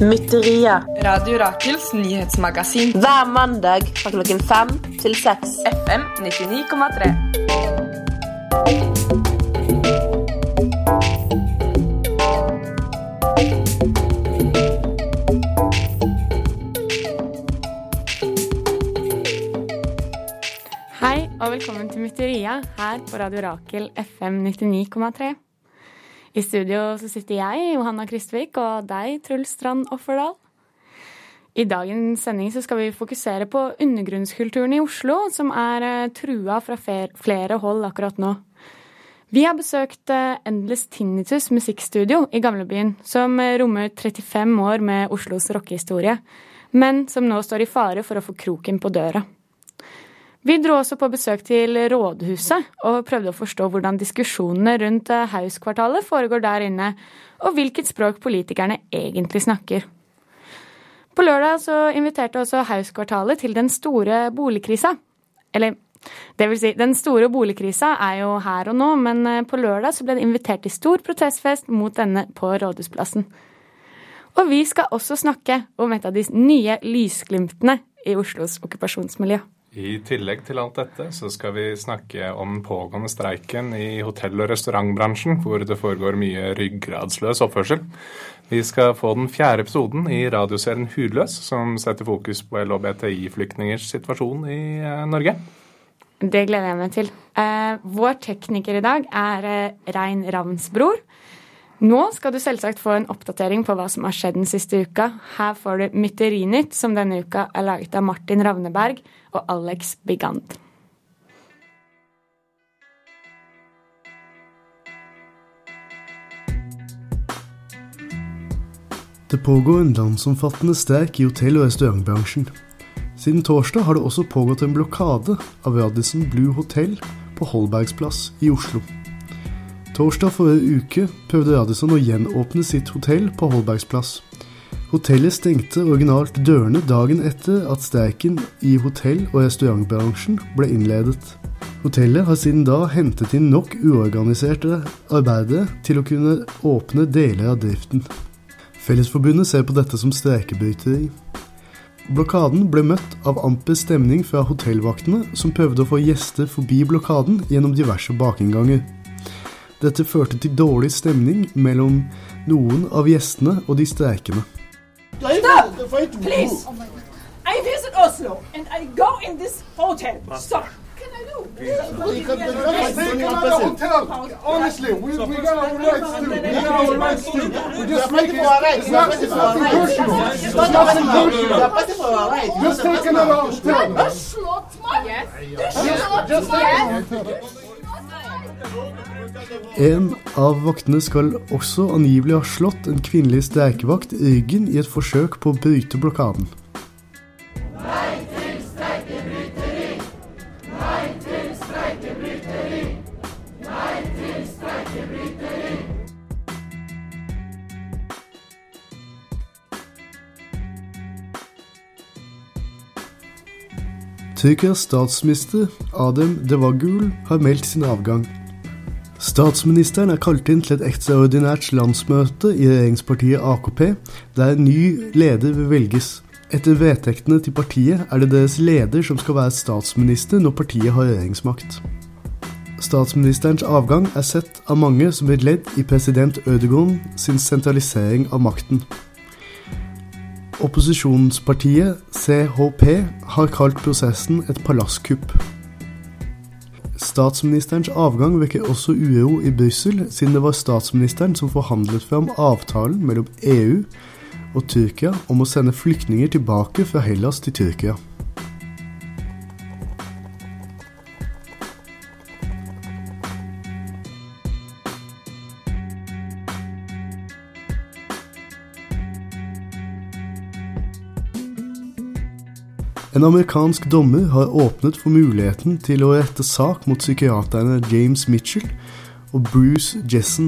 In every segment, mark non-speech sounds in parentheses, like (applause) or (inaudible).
Mytteriet. Radio Rakels nyhetsmagasin. Hver mandag fra klokken fem til seks. FM 99,3. Mytteria her på Radio Rakel FM 99,3. I studio så sitter jeg, Johanna Kristvik, og deg, Truls Strand Offerdal. I dagens sending så skal vi fokusere på undergrunnskulturen i Oslo, som er eh, trua fra flere hold akkurat nå. Vi har besøkt eh, Endless Tinnitus musikkstudio i gamlebyen, som eh, rommer 35 år med Oslos rockehistorie, men som nå står i fare for å få kroken på døra. Vi dro også på besøk til rådhuset og prøvde å forstå hvordan diskusjonene rundt eh, Hauskvartalet foregår der inne, og hvilket språk politikerne egentlig snakker. På lørdag så inviterte også Hauskvartalet til den store boligkrisa. Eller det vil si, den store boligkrisa er jo her og nå, men eh, på lørdag så ble det invitert til stor protestfest mot denne på Rådhusplassen. Og vi skal også snakke om et av de nye lysglimtene i Oslos okkupasjonsmiljø. I tillegg til alt dette så skal vi snakke om pågående streiken i hotell- og restaurantbransjen, hvor det foregår mye ryggradsløs oppførsel. Vi skal få den fjerde episoden i radioserien Hudløs, som setter fokus på LHBTI-flyktningers situasjon i eh, Norge. Det gleder jeg meg til. Eh, vår tekniker i dag er eh, Rein Ravnsbror. Nå skal du selvsagt få en oppdatering på hva som har skjedd den siste uka. Her får du Mytterinytt, som denne uka er laget av Martin Ravneberg og Alex Bigand. Det pågår en landsomfattende streik i hotell- og restaurantbransjen. Siden torsdag har det også pågått en blokade av Radisson Blue Hotel på Holbergsplass i Oslo. Torsdag forrige uke prøvde Radisson å gjenåpne sitt hotell på Holbergsplass. plass. Hotellet stengte originalt dørene dagen etter at streiken i hotell- og restaurantbransjen ble innledet. Hotellet har siden da hentet inn nok uorganiserte arbeidere til å kunne åpne deler av driften. Fellesforbundet ser på dette som streikebryteri. Blokaden ble møtt av amper stemning fra hotellvaktene, som prøvde å få gjester forbi blokaden gjennom diverse bakinnganger. Dette førte til dårlig stemning mellom noen av gjestene og de streikende. Stop! Please! I visit Oslo and I go in this hotel. Stop! Can I do? Honestly, we, we got our rights too. We got our rights too. We're just making it's not, it's nothing personal. It's nothing personal. Just taking it on still. Just, just taking it on En av vaktene skal også angivelig ha slått en kvinnelig streikevakt i ryggen i et forsøk på å bryte blokaden. Tyrkias statsminister Adem Devagul har meldt sin avgang. Statsministeren er kalt inn til et ekstraordinært landsmøte i regjeringspartiet AKP, der ny leder vil velges. Etter vedtektene til partiet er det deres leder som skal være statsminister når partiet har regjeringsmakt. Statsministerens avgang er sett av mange som et ledd i president Ødegaard sin sentralisering av makten. Opposisjonspartiet CHP har kalt prosessen et palasskupp. Statsministerens avgang vekker også uro i Brussel, siden det var statsministeren som forhandlet fram avtalen mellom EU og Tyrkia om å sende flyktninger tilbake fra Hellas til Tyrkia. En amerikansk dommer har åpnet for muligheten til å rette sak mot psykiaterne James Mitchell og Bruce Jessen.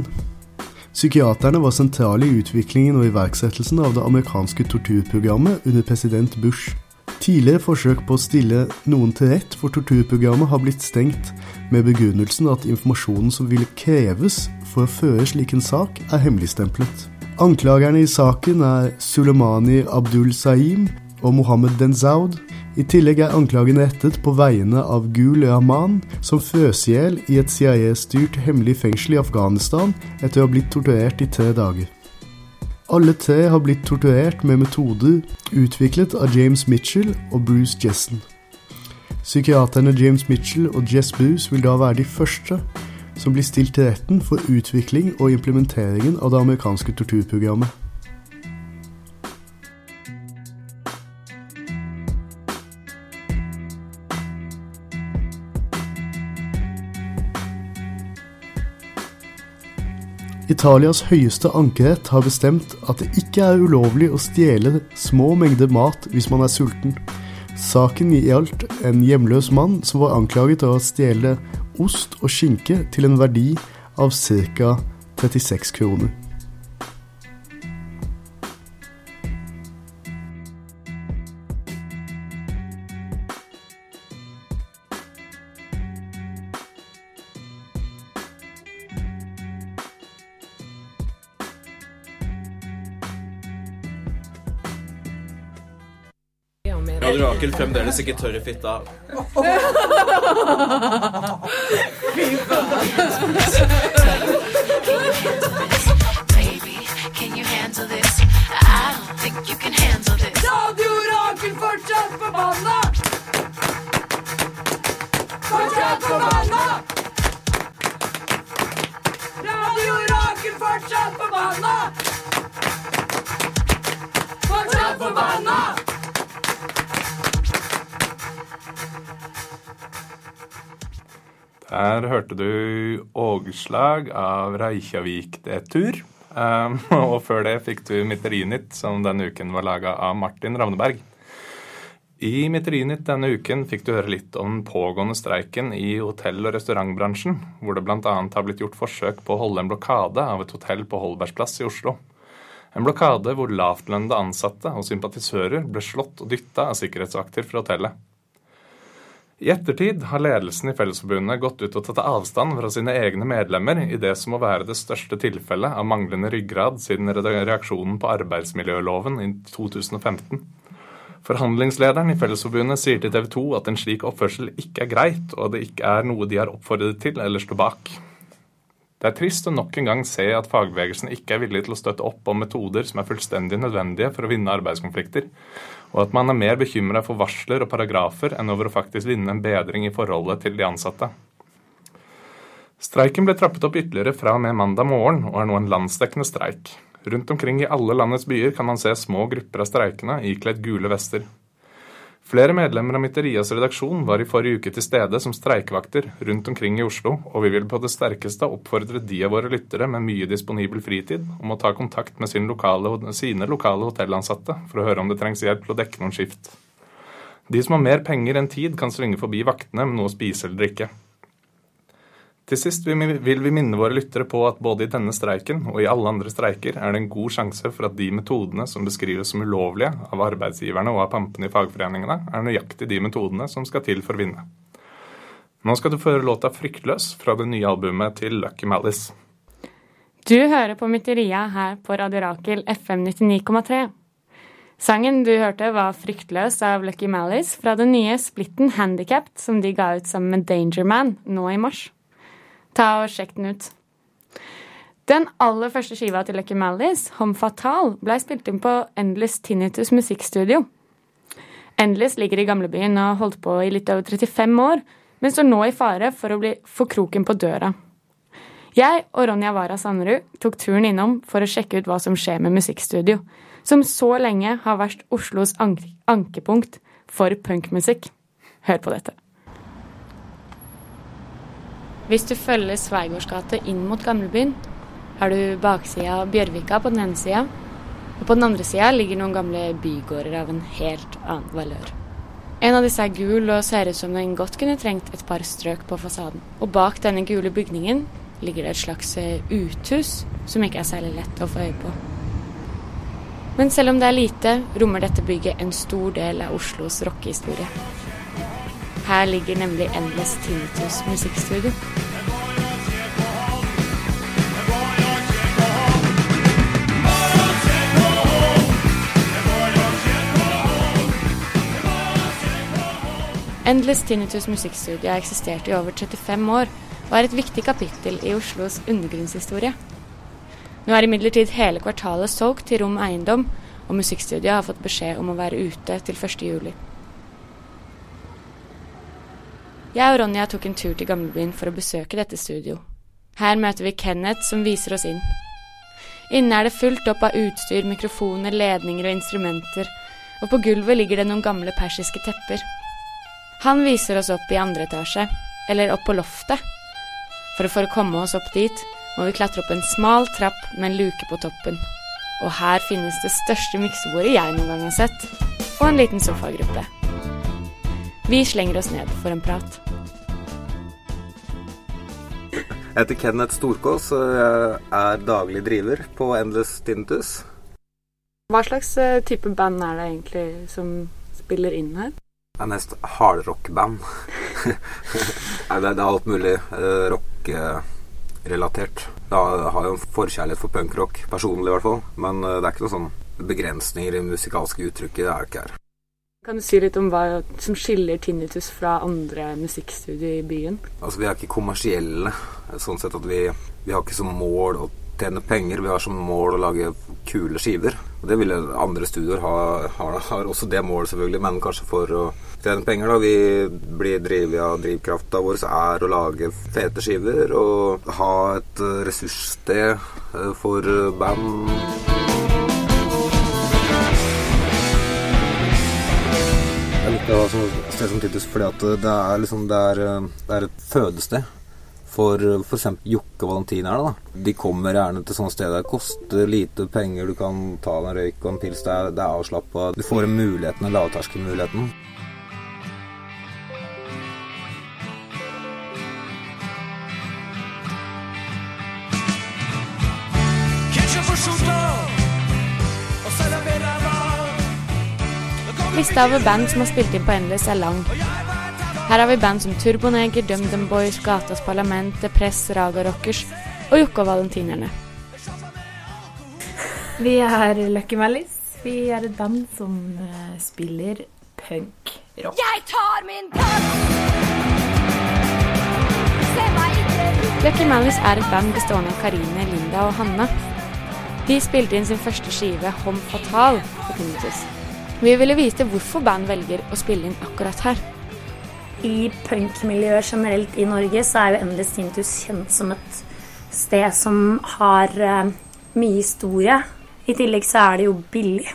Psykiaterne var sentrale i utviklingen og iverksettelsen av det amerikanske torturprogrammet under president Bush. Tidligere forsøk på å stille noen til rett for torturprogrammet har blitt stengt med begrunnelsen at informasjonen som ville kreves for å føre slik en sak, er hemmeligstemplet. Anklagerne i saken er Sulemani Abdul Saim og Mohammed Denzaud. I tillegg er anklagen rettet på vegne av Gul Rahman, som frøs i hjel i et CIA-styrt hemmelig fengsel i Afghanistan etter å ha blitt torturert i tre dager. Alle tre har blitt torturert med metoder utviklet av James Mitchell og Bruce Jessen. Psykiaterne James Mitchell og Jess Bruce vil da være de første som blir stilt til retten for utvikling og implementeringen av det amerikanske torturprogrammet. Italias høyeste ankerett har bestemt at det ikke er ulovlig å stjele små mengder mat hvis man er sulten. Saken gjaldt en hjemløs mann som var anklaget av å stjele ost og skinke til en verdi av ca. 36 kroner. Radio Rakel fremdeles ikke tørr i fitta. Baby, can you handle this? I don't think you can handle this. Radio Rakel fortsatt forbanna! Fortsatt forbanna! Radio Rakel fortsatt forbanna! Der hørte du Ågeslag av Reykjavik-detur. Um, (laughs) og før det fikk du Mitterinit, som denne uken var laga av Martin Ravneberg. I Mitterinit denne uken fikk du høre litt om den pågående streiken i hotell- og restaurantbransjen, hvor det bl.a. har blitt gjort forsøk på å holde en blokade av et hotell på Holbergsplass i Oslo. En blokade hvor lavtlønnede ansatte og sympatisører ble slått og dytta av sikkerhetsvakter fra hotellet. I ettertid har ledelsen i Fellesforbundet gått ut og tatt avstand fra sine egne medlemmer i det som må være det største tilfellet av manglende ryggrad siden reaksjonen på arbeidsmiljøloven i 2015. Forhandlingslederen i Fellesforbundet sier til TV 2 at en slik oppførsel ikke er greit, og det ikke er noe de har oppfordret til eller står bak. Det er trist å nok en gang se at fagbevegelsen ikke er villig til å støtte opp om metoder som er fullstendig nødvendige for å vinne arbeidskonflikter, og at man er mer bekymra for varsler og paragrafer enn over å faktisk vinne en bedring i forholdet til de ansatte. Streiken ble trappet opp ytterligere fra og med mandag morgen, og er nå en landsdekkende streik. Rundt omkring i alle landets byer kan man se små grupper av streikende ikledd gule vester. Flere medlemmer av Mytterias redaksjon var i forrige uke til stede som streikevakter rundt omkring i Oslo, og vi vil på det sterkeste oppfordre de av våre lyttere med mye disponibel fritid om å ta kontakt med sin lokale, sine lokale hotellansatte for å høre om det trengs hjelp til å dekke noen skift. De som har mer penger enn tid, kan svinge forbi vaktene med noe å spise eller drikke. Til sist vil vi minne våre lyttere på at både i denne streiken og i alle andre streiker er det en god sjanse for at de metodene som beskrives som ulovlige av arbeidsgiverne og av pampene i fagforeningene, er nøyaktig de metodene som skal til for å vinne. Nå skal du få høre låta 'Fryktløs' fra det nye albumet til Lucky Malice. Du hører på Mytteria her på Radio Rakel FM 99,3. Sangen du hørte var 'Fryktløs' av Lucky Malice fra den nye splitten Handicapped som de ga ut sammen med Danger Man nå i mars. Ta og Sjekk den ut. Den aller første skiva til Lucky Malice, Hom Fatal, ble spilt inn på Endless Tinnitus musikkstudio. Endless ligger i gamlebyen og har holdt på i litt over 35 år, men står nå i fare for å bli få kroken på døra. Jeg og Ronja Wara Sanderud tok turen innom for å sjekke ut hva som skjer med musikkstudio, som så lenge har vært Oslos ankepunkt for punkmusikk. Hør på dette. Hvis du følger Sveigårds gate inn mot gamlebyen, har du baksida av Bjørvika på den ene sida, og på den andre sida ligger noen gamle bygårder av en helt annen valør. En av disse er gul og ser ut som den godt kunne trengt et par strøk på fasaden. Og bak denne gule bygningen ligger det et slags uthus som ikke er særlig lett å få øye på. Men selv om det er lite, rommer dette bygget en stor del av Oslos rockehistorie. Her ligger nemlig Endless Tinnitus musikkstudio. Endless Tinnitus musikkstudio har eksistert i over 35 år og er et viktig kapittel i Oslos undergrunnshistorie. Nå er imidlertid hele kvartalet solgt til Rom Eiendom, og musikkstudioet har fått beskjed om å være ute til 1. juli. Jeg og Ronja tok en tur til gamlebyen for å besøke dette studio. Her møter vi Kenneth, som viser oss inn. Inne er det fullt opp av utstyr, mikrofoner, ledninger og instrumenter, og på gulvet ligger det noen gamle persiske tepper. Han viser oss opp i andre etasje, eller opp på loftet. For, å komme oss opp dit må vi klatre opp en smal trapp med en luke på toppen. Og her finnes det største miksebordet jeg noen gang har sett, og en liten sofagruppe. Vi slenger oss ned for en prat. Jeg heter Kenneth Storkås og jeg er daglig driver på Endless Tintus. Hva slags eh, type band er det egentlig som spiller inn her? Det er mest hardrock-band. (laughs) Det, er- alt mulig eh, rock-relatert. Jeg har jo en forkjærlighet for punkrock, personlig i hvert fall. Men eh, det er ikke noen sånn begrensninger i musikalske uttrykket. Det er det ikke her. Kan du si litt om hva som skiller Tinnitus fra andre musikkstudier i byen? Altså, vi er ikke kommersielle, sånn sett at vi, vi har ikke som mål å tjene penger. Vi har som mål å lage kule skiver. Og det vil andre studioer ha, har, har også det målet, selvfølgelig, men kanskje for å tjene penger, da. Vi blir drevet av drivkrafta vår, så er å lage fete skiver og ha et ressurssted eh, for band. Jeg liker å ha sånn sted som Titus fordi at det er, liksom, det er, det er et fødested for f.eks. Jokke og Valentin er da. De kommer gjerne til sånne steder. Det koster lite penger, du kan ta en røyk og en pils. Det er, det er avslappa. Du får muligheten, lavterskelmuligheten. Lista over band som har spilt inn på Endless er lang. Her har vi band som Turboneger, DumDum Boys, Gatas Parlament, Depress, Raga Rockers og Jokke og Valentinerne. Vi er Lucky Malice. Vi er et band som eh, spiller punk-rock. Jeg tar min plass! Lucky Malice er et band bestående av Karine, Linda og Hanna. De spilte inn sin første skive, Hom Fatal, på Tinnitus. Vi ville vite hvorfor band velger å spille inn akkurat her. I punkmiljøet generelt i Norge så er jo Endless Tintus kjent som et sted som har eh, mye historie. I tillegg så er det jo billig.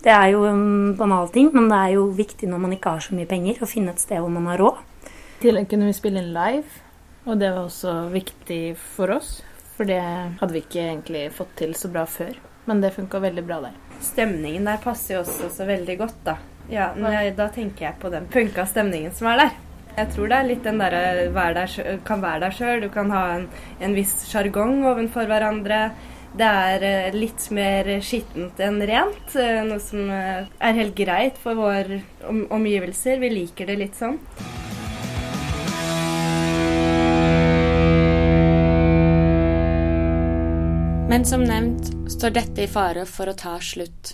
Det er jo en banal ting, men det er jo viktig når man ikke har så mye penger, å finne et sted hvor man har råd. I tillegg kunne vi spille inn live, og det var også viktig for oss. For det hadde vi ikke egentlig fått til så bra før. Men det funka veldig bra der. Stemningen der passer jo også så veldig godt, da. Ja, jeg, Da tenker jeg på den punka stemningen som er der. Jeg tror det er litt den derre vær der kan være der sjøl. Du kan ha en, en viss sjargong overfor hverandre. Det er eh, litt mer skittent enn rent. eh, Noe som eh, er helt greit for våre omgivelser. Vi liker det litt sånn. Men som nevnt står dette i fare for å ta slutt.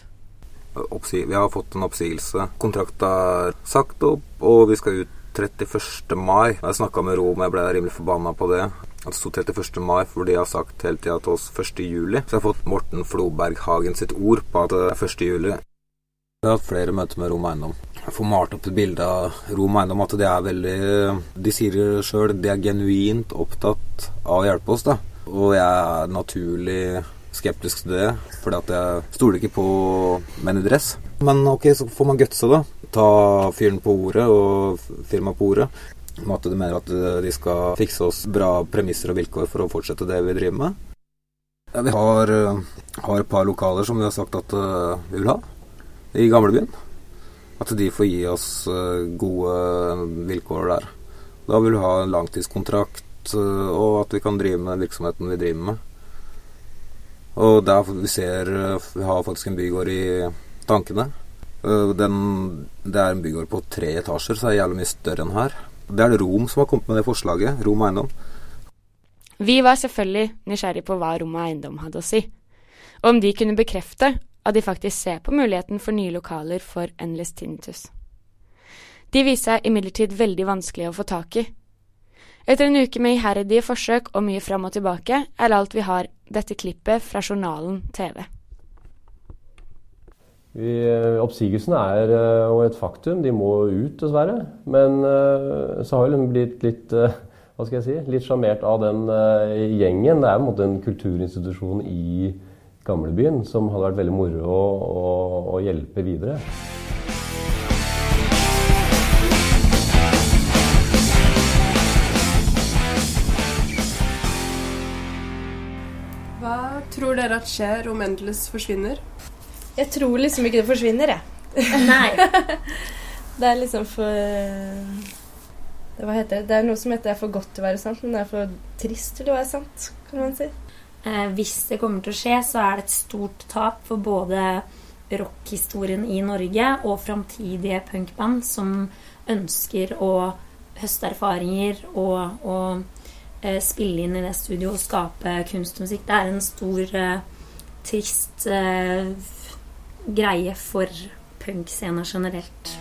Oppsi vi har fått en oppsigelse. Kontrakta er sagt opp, og vi skal ut 31. mai. Jeg snakka med Rom, jeg ble rimelig forbanna på det. At det sto 31. mai, for de har sagt hele tida til oss 1. juli. Så jeg har fått Morten Floberg Hagen sitt ord på at det er 1. juli. Jeg har hatt flere møter med Rom Eiendom. Jeg får malt opp et bilde av Rom Eiendom at det er veldig De sier sjøl de er genuint opptatt av å hjelpe oss, da. Og jeg er naturlig skeptisk til det, at jeg stoler ikke på menn i dress. Men ok, så får man gutse, da. Ta fyren på ordet og firmaet på ordet. Om at de mener at de skal fikse oss bra premisser og vilkår for å fortsette det vi driver med. Ja, vi har, eh, har et par lokaler som vi har sagt at eh, vi vil ha i gamlebyen. At de får gi oss eh, gode vilkår der. Da vil vi ha en langtidskontrakt, eh, og at vi kan drive med den virksomheten vi driver med. Og der vi ser Vi har faktisk en bygård i tankene. Eh, Den, det er en bygård på tre etasjer, så det er jævlig mye større enn her. Det er det Rom som har kommet med det forslaget. Rom Eiendom. Vi var selvfølgelig nysgjerrig på hva Rom og Eiendom hadde å si, og om de kunne bekrefte at de faktisk ser på muligheten for nye lokaler for Endless Tinnitus. De viste seg imidlertid veldig vanskelig å få tak i. Etter en uke med iherdige forsøk og mye fram og tilbake, er alt vi har dette klippet fra journalen TV. Vi, eh, oppsigelsene er eh, jo et faktum, de må ut dessverre. Men eh, så har vi liksom blitt litt hva skal jeg si, litt sjarmert av den gjengen. Det er en en kulturinstitusjon i gamlebyen som hadde vært veldig moro å, å, å hjelpe videre. Tror dere at skjer om Endless forsvinner? Jeg tror liksom ikke det forsvinner, jeg. Nei. (laughs) det er liksom for det, Hva heter det? Det er noe som heter det er for godt til å være sant, men det er for trist til å være sant, kan man si. Eh, hvis det kommer til å skje, så er det et stort tap for både rockhistorien i Norge og framtidige punkband som ønsker å høste erfaringer og, og eh, spille inn i det studioet og skape kunstmusikk. Det er en stor, eh, trist eh, greie for punkscena generelt.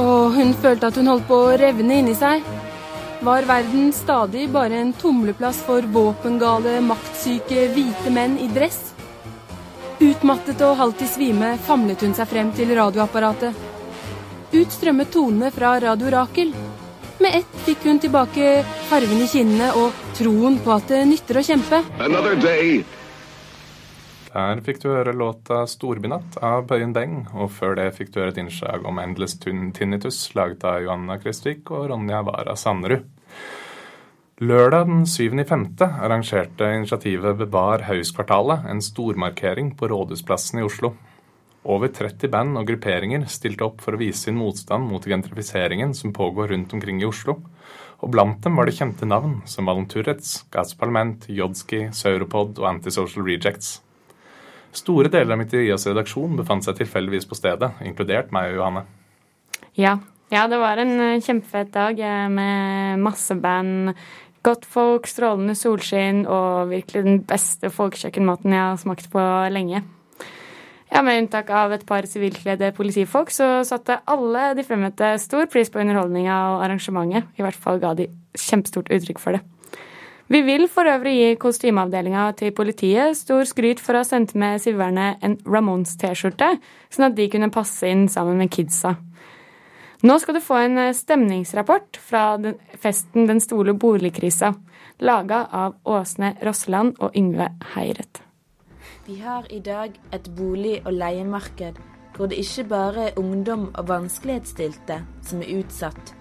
Og hun følte at hun holdt på å revne inni seg. Var verden stadig bare en tumleplass for våpengale, maktsyke hvite menn i dress? Utmattet og halvt i svime famlet hun seg frem til radioapparatet. Ut strømmet tonene fra Radio Rakel. Med ett fikk hun tilbake farven i kinnene og troen på at det nytter å kjempe. Another day. Der fikk du høre låta 'Storbynatt' av Bøyen Beng, og før det fikk du høre et innslag om Endless Tinnitus, laget av Johanna Kristvik og Ronja Wara Sanderud. Lørdag den 7.5. arrangerte initiativet Bevar Hauskvartalet en stormarkering på Rådhusplassen i Oslo. Over 30 band og grupperinger stilte opp for å vise sin motstand mot gentrifiseringen som pågår rundt omkring i Oslo, og blant dem var det kjente navn som Valen Turets, Jodski, Sauropod og Antisocial Rejects. Store deler av Mytterias redaksjon befant seg tilfeldigvis på stedet, inkludert meg og Johanne. Ja. ja, det var en eh, kjempefet dag eh, med masse band, godt folk, strålende solskinn og virkelig den beste folkekjøkkenmaten jeg har smakt på lenge. Ja, Med unntak av et par sivilkledde politifolk, så satte alle de fremmøtte stor pris på underholdninga og arrangementet. I hvert fall ga de kjempestort uttrykk for det. Vi vil for øvrig gi kostymeavdelinga til politiet stor skryt for å ha sendt med siverne en Ramones-T-skjorte, sånn at de kunne passe inn sammen med kidsa. Nå skal du få en eh, stemningsrapport fra den, festen Den store boligkrisa, laga av Åsne Rosseland og Yngve Heiret. Vi har i dag et bolig- og leiemarked hvor det ikke bare er ungdom og vanskelighetsstilte som er utsatt,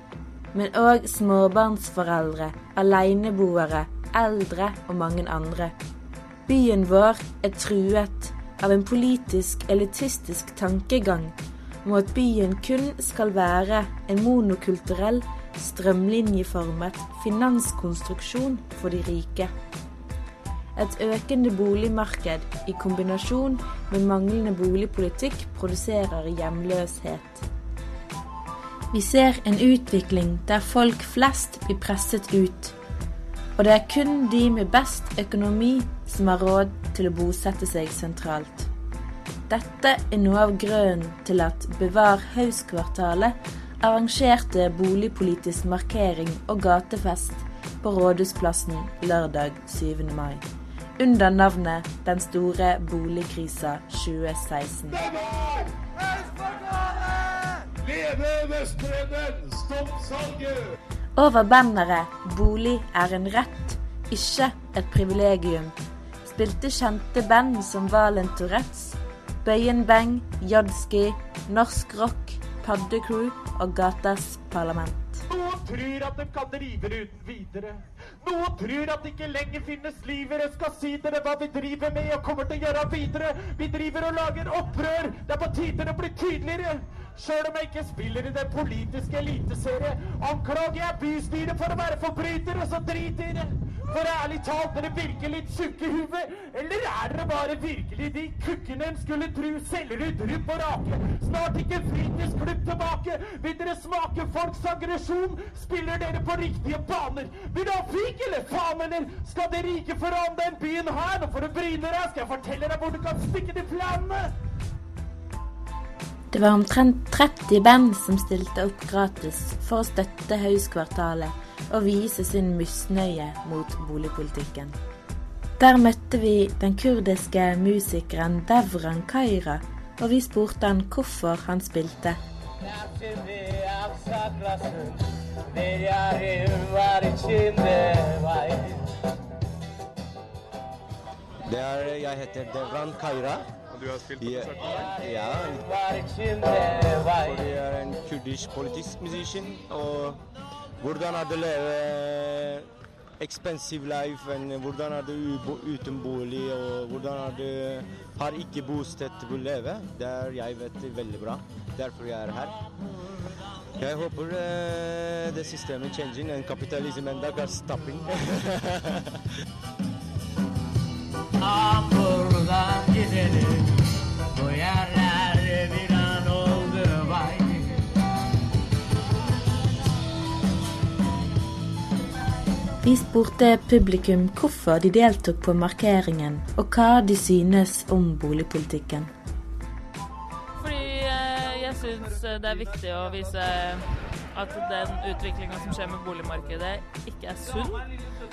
men òg småbarnsforeldre, aleneboere, eldre og mange andre. Byen vår er truet av en politisk elitistisk tankegang om at byen kun skal være en monokulturell, strømlinjeformet finanskonstruksjon for de rike. Et økende boligmarked i kombinasjon med manglende boligpolitikk produserer hjemløshet. Vi ser en utvikling der folk flest blir presset ut. Og det er kun de med best økonomi som har råd til å bosette seg sentralt. Dette er noe av grunnen til at Bevar Hauskvartalet arrangerte boligpolitisk markering og gatefest på Rådhusplassen lørdag 7. mai. Under navnet Den store boligkrisa 2016. Leve Vestbredden! Stopp salget! Over banneret 'Bolig er en rett, ikke et privilegium' spilte kjente band som Valen Tourettes, Bøyen Beng, Jodski, Norsk Rock, Paddecrew og Gatas Parlament. Og tror at de kan drive det uten videre. Noen tror at det ikke lenger finnes liv Jeg. Skal si dere hva vi driver med og kommer til å gjøre videre. Vi driver og lager opprør. Det er på tide det blir tydeligere. Sjøl om jeg ikke spiller i den politiske eliteserie, anklager jeg bystyret for å være forbrytere, så drit i. For ærlig talt, dere virker litt tjukke i huet. Eller er dere bare virkelig de kukkene en skulle tru selger ut rubb og rake? Snart ikke fritidsklubb tilbake. Vil dere smake folks aggresjon? Spiller dere på riktige baner? Vil dere ha fik eller faen, eller? Skal de rike forandre den byen her? Nå får du bryne deg. Skal jeg fortelle deg hvor du kan stikke de planene? Det var omtrent 30 band som stilte opp gratis for å støtte Hauskvartalet og vise sin misnøye mot boligpolitikken. Der møtte vi den kurdiske musikeren Devran Kaira, og vi spurte han hvorfor han spilte. Det er, jeg heter Devran Kaira. Og du har spilt på Ja, konserten? ja. Og jeg er en kurdisk expensive life, and hvordan er det uten bolig, og hvordan det har ikke bosted å leve. Det er jeg vet veldig bra. Derfor jeg er her. Jeg håper eh, det systemet changing, and capitalism en dag Vi spurte publikum hvorfor de deltok på markeringen, og hva de synes om boligpolitikken. Fordi eh, jeg syns det er viktig å vise at den utviklinga som skjer med boligmarkedet, ikke er sunn.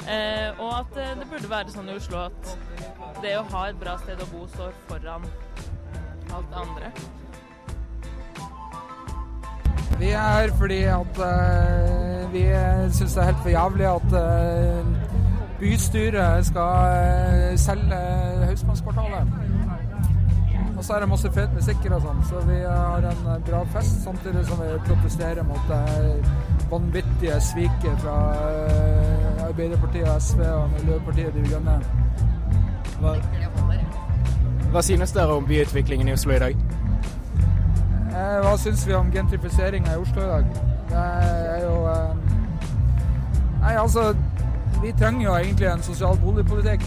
Eh, og at eh, det burde være sånn i Oslo at det å ha et bra sted å bo står foran alt det andre. Vi er her fordi at uh, vi syns det er helt for jævlig at uh, bystyret skal uh, selge Hausmannskvartalet. Og så er det masse fet musikk og sånn, så vi har en eh, bra fest samtidig som vi protesterer mot det vanvittige sviket fra eh, Arbeiderpartiet SV og Miljøpartiet De Grønne. Hva, hva synes dere om byutviklingen i Oslo i dag? Eh, hva syns vi om gentrifiseringa i Oslo i dag? Det er jo eh, Nei, altså Vi trenger jo egentlig en sosial boligpolitikk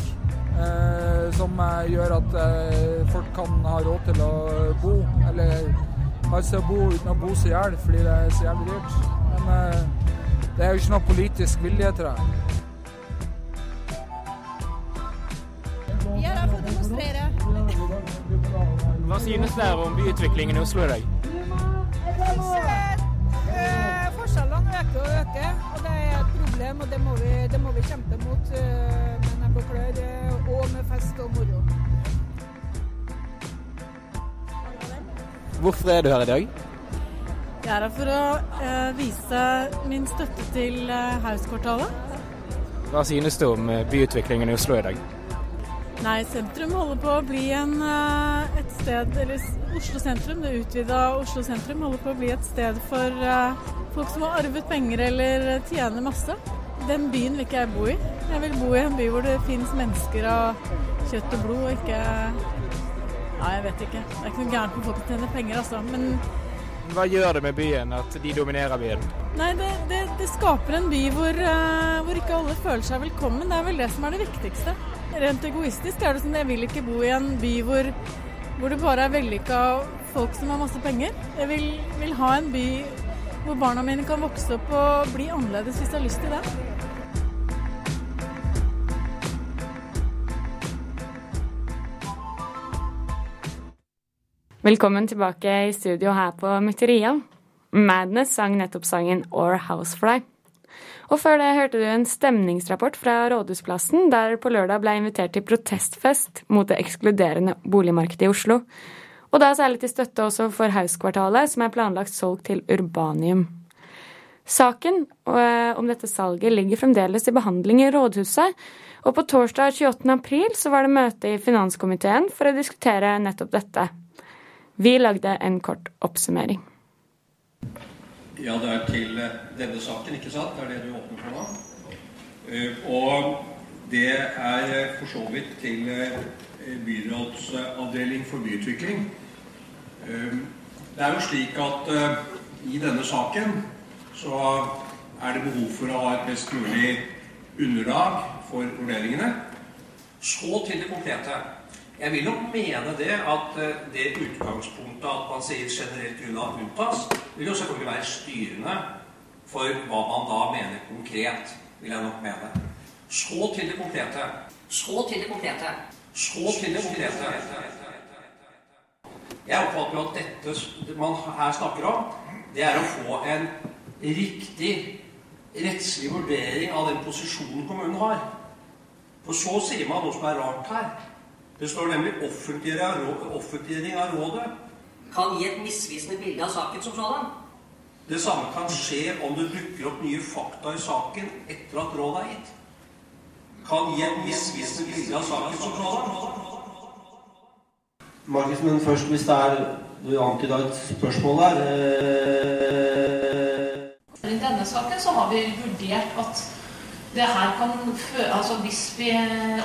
eh, som eh, gjør at eh, folk kan ha råd til å bo, eller ha et sted å bo uten å bo så i hjel fordi det er så jævlig dyrt. Men eh, det er jo ikke noe politisk vilje til det. Vi er her for å demonstrere. (laughs) Hva synes dere om byutviklingen i Oslo i dag? Eh, Forskjellene øker og øker, og det er et problem, og det må vi, det må vi kjempe mot eh, med nebb og klør, eh, og med fest og moro. Hvorfor er du her i dag? Jeg er her for å eh, vise min støtte til eh, Hauskvartalet. Hva synes du om eh, byutviklingen i Oslo i dag? Nei, sentrum holder på å bli en, eh, et sted Eller Oslo sentrum, det utvida Oslo sentrum, holder på å bli et sted for uh, folk som har arvet penger eller tjener masse. Den byen vil ikke jeg bo i. Jeg vil bo i en by hvor det finnes mennesker av kjøtt og blod, og ikke Ja, jeg vet ikke. Det er ikke noe gærent med folk som tjener penger, altså. Men Hva gjør det med byen at de dominerer byen? Nei, det, det, det skaper en by hvor, uh, hvor ikke alle føler seg velkommen. Det er vel det som er det viktigste. Rent egoistisk er det sånn jeg vil ikke bo i en by hvor, hvor det bare er vellykka folk som har masse penger. Jeg vil, vil ha en by hvor barna mine kan vokse opp og bli annerledes hvis de har lyst til det. Velkommen tilbake i studio her på Mytteria. Madness sang nettopp sangen Or Housefly. Og før det hørte du en stemningsrapport fra Rådhusplassen, der på lørdag ble invitert til protestfest mot det ekskluderende boligmarkedet i Oslo. Og da særlig til støtte også for Hauskvartalet, som er planlagt solgt til Urbanium. Saken eh, om dette salget ligger fremdeles til behandling i Rådhuset, og på torsdag 28. april så var det møte i finanskomiteen for å diskutere nettopp dette. Vi lagde en kort oppsummering. Ja, det er til eh, denne saken, ikke sant? Det er det du åpner for nå? Eh, Og det er for så vidt til eh, byrådsavdeling for byutvikling. Eh, Det er jo slik at eh, i denne saken så er det behov for å ha et best mulig underlag for vurderingene. Så til det konkrete. Jeg vil nok mene det at eh, det utgangspunktet at man sier generelt grunnlag unntas, vil jo selvfølgelig være styrende for hva man da mener konkret, vil jeg nok mene. Så til det konkrete. Så til det konkrete. Så til det konkrete. Jeg oppfatter jo at dette man her snakker om, det er å få en riktig rettslig vurdering av den posisjonen kommunen har. For så sier man noe som er rart her. Det står nemlig offentliggjøring av rådet. Kan gi et misvisende bilde av saken som sådan. Det samme kan skje om det dukker opp nye fakta i saken etter at rådet er gitt. Kan gi et misvisende bilde av saken som sådan. Markus, men først hvis det er Du antyda et spørsmål der. eh, I denne saken så har vi vurdert at det her kan altså Hvis vi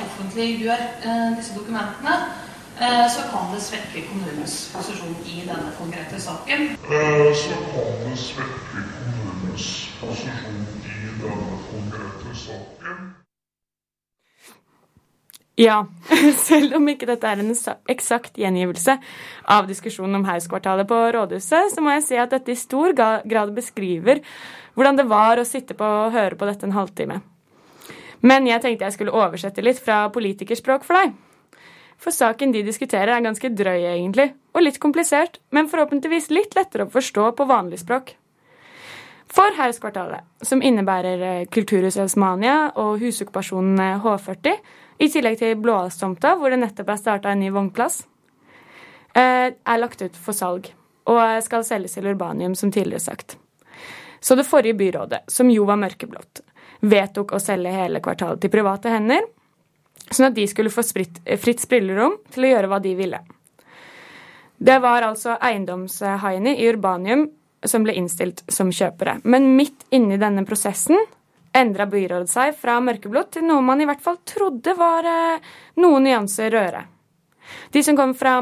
offentliggjør eh, disse dokumentene, eh, så kan det svekke kommunens posisjon i denne konkrete saken. så kan det svekke kommunens posisjon i denne konkrete saken. Ja, (laughs) selv om ikke dette er en eksakt gjengivelse av diskusjonen om Hauskvartalet på rådhuset, så må jeg si at dette i stor grad beskriver hvordan det var å sitte på og høre på dette en halvtime. Men jeg tenkte jeg skulle oversette litt fra politikerspråk for deg. For saken de diskuterer er ganske drøy egentlig, og litt komplisert, men forhåpentligvis litt lettere å forstå på vanlig språk. For Hauskvartalet, som innebærer eh, Kulturhuset Osmania og husokkupasjonen eh, H40, i tillegg til Blåhalstomta, hvor det nettopp er starta en ny vognplass, eh, er lagt ut for salg og skal selges til Urbanium, som tidligere sagt. Så det forrige byrådet, som jo var mørkeblått, vedtok å selge hele kvartalet til private hender, sånn at de skulle få spritt, eh, fritt spillerom til å gjøre hva de ville. Det var altså eiendomshaiene i Urbanium som ble innstilt som kjøpere. Men midt inni denne prosessen endra byrådet seg fra mørkeblått til noe man i hvert fall trodde var eh, noen nyanser røde. De som kom fra,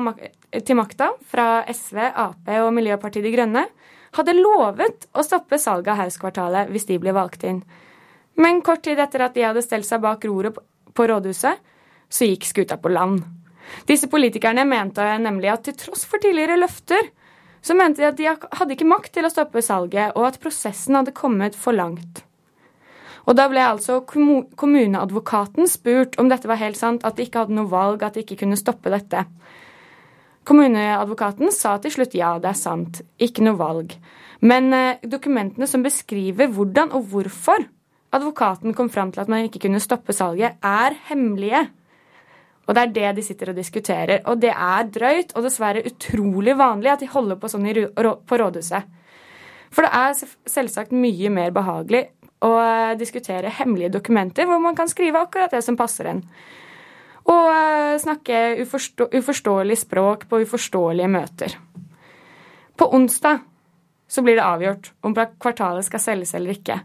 til makta, fra SV, Ap og Miljøpartiet De Grønne, hadde lovet å stoppe salget av Hauskvartalet hvis de ble valgt inn. Men kort tid etter at de hadde stelt seg bak roret på- rådhuset, så gikk skuta på land. Disse politikerne mente nemlig at til tross for tidligere løfter, så mente de at de hadde ikke makt til å stoppe salget, og at prosessen hadde kommet for langt. Og da ble altså kommuneadvokaten spurt om dette var helt sant, at de ikke hadde noe valg, at de ikke kunne stoppe dette. Kommuneadvokaten sa til slutt ja, det er sant, ikke noe valg. Men eh, dokumentene som beskriver hvordan og hvorfor advokaten kom fram til at man ikke kunne stoppe salget, er hemmelige. Og det er det de sitter og diskuterer. Og det er drøyt og dessverre utrolig vanlig at de holder på sånn på rådhuset. For det er selvsagt mye mer behagelig å eh, diskutere hemmelige dokumenter hvor man kan skrive akkurat det som passer en. Og eh, snakke uforstå uforståelig språk på uforståelige møter. På onsdag så blir det avgjort om kvartalet skal selges eller ikke.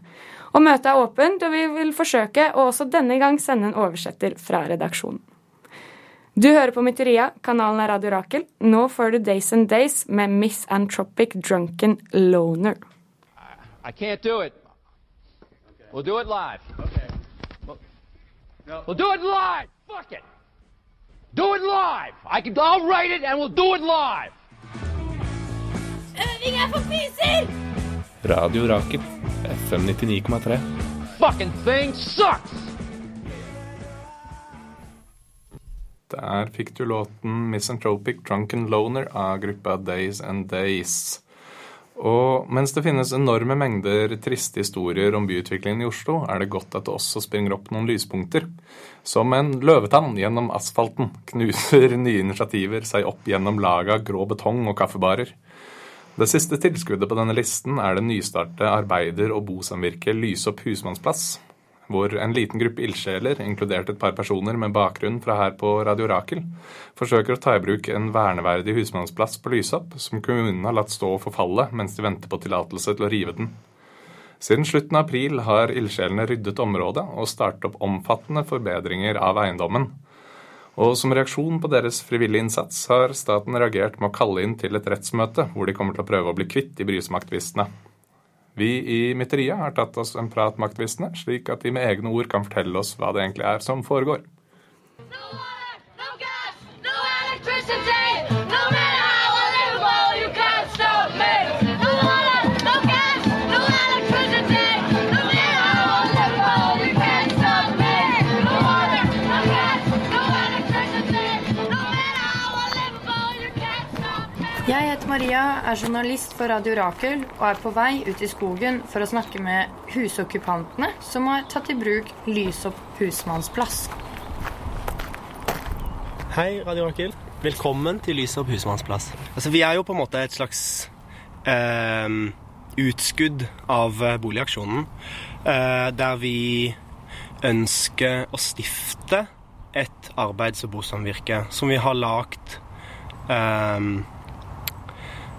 Og møtet er åpent, og vi vil forsøke å også denne gang sende en oversetter fra redaksjonen. Du hører på Mytteria, kanalen er Radio Rakel. Nå får du Days and Days med Misanthropic Drunken Loner. I can't do it. We'll do it live. Okay. We'll do it live. Fuck it. Do it live. I can. I'll write it, and we'll do it live. Øving er for fiser! Radio Rakel, FM 99,3. Fucking thing sucks. Der fikk du låten 'Misanthropic Drunken Loner' av gruppa Days and Days. Og mens det finnes enorme mengder triste historier om byutviklingen i Oslo, er det godt at det også springer opp noen lyspunkter. Som en løvetann gjennom asfalten knuser nye initiativer seg opp gjennom laget grå betong og kaffebarer. Det siste tilskuddet på denne listen er det nystartede arbeider- og bosamvirket Lysopp husmannsplass, hvor en liten gruppe ildsjeler, inkludert et par personer med bakgrunn fra her på Radio Rakel, forsøker å ta i bruk en verneverdig husmannsplass på Lysopp, som kommunen har latt stå og forfalle mens de venter på tillatelse til å rive den. Siden slutten av april har ildsjelene ryddet området og startet opp omfattende forbedringer av eiendommen. Og som reaksjon på deres frivillige innsats har staten reagert med å kalle inn til et rettsmøte, hvor de kommer til å prøve å bli kvitt de brysomme aktivistene. Vi i Mytteriet har tatt oss en prat med aktivistene, slik at de med egne ord kan fortelle oss hva det egentlig er som foregår. Maria, er journalist for Radio Rakel og er på vei ut i skogen for å snakke med husokkupantene som har tatt i bruk Lysopp husmannsplass. Hei, Radio Rakel. Velkommen til Lysopp husmannsplass. Altså, vi er jo på en måte et slags eh, utskudd av eh, boligaksjonen, eh, der vi ønsker å stifte et arbeids- og bosamvirke som vi har lagt eh,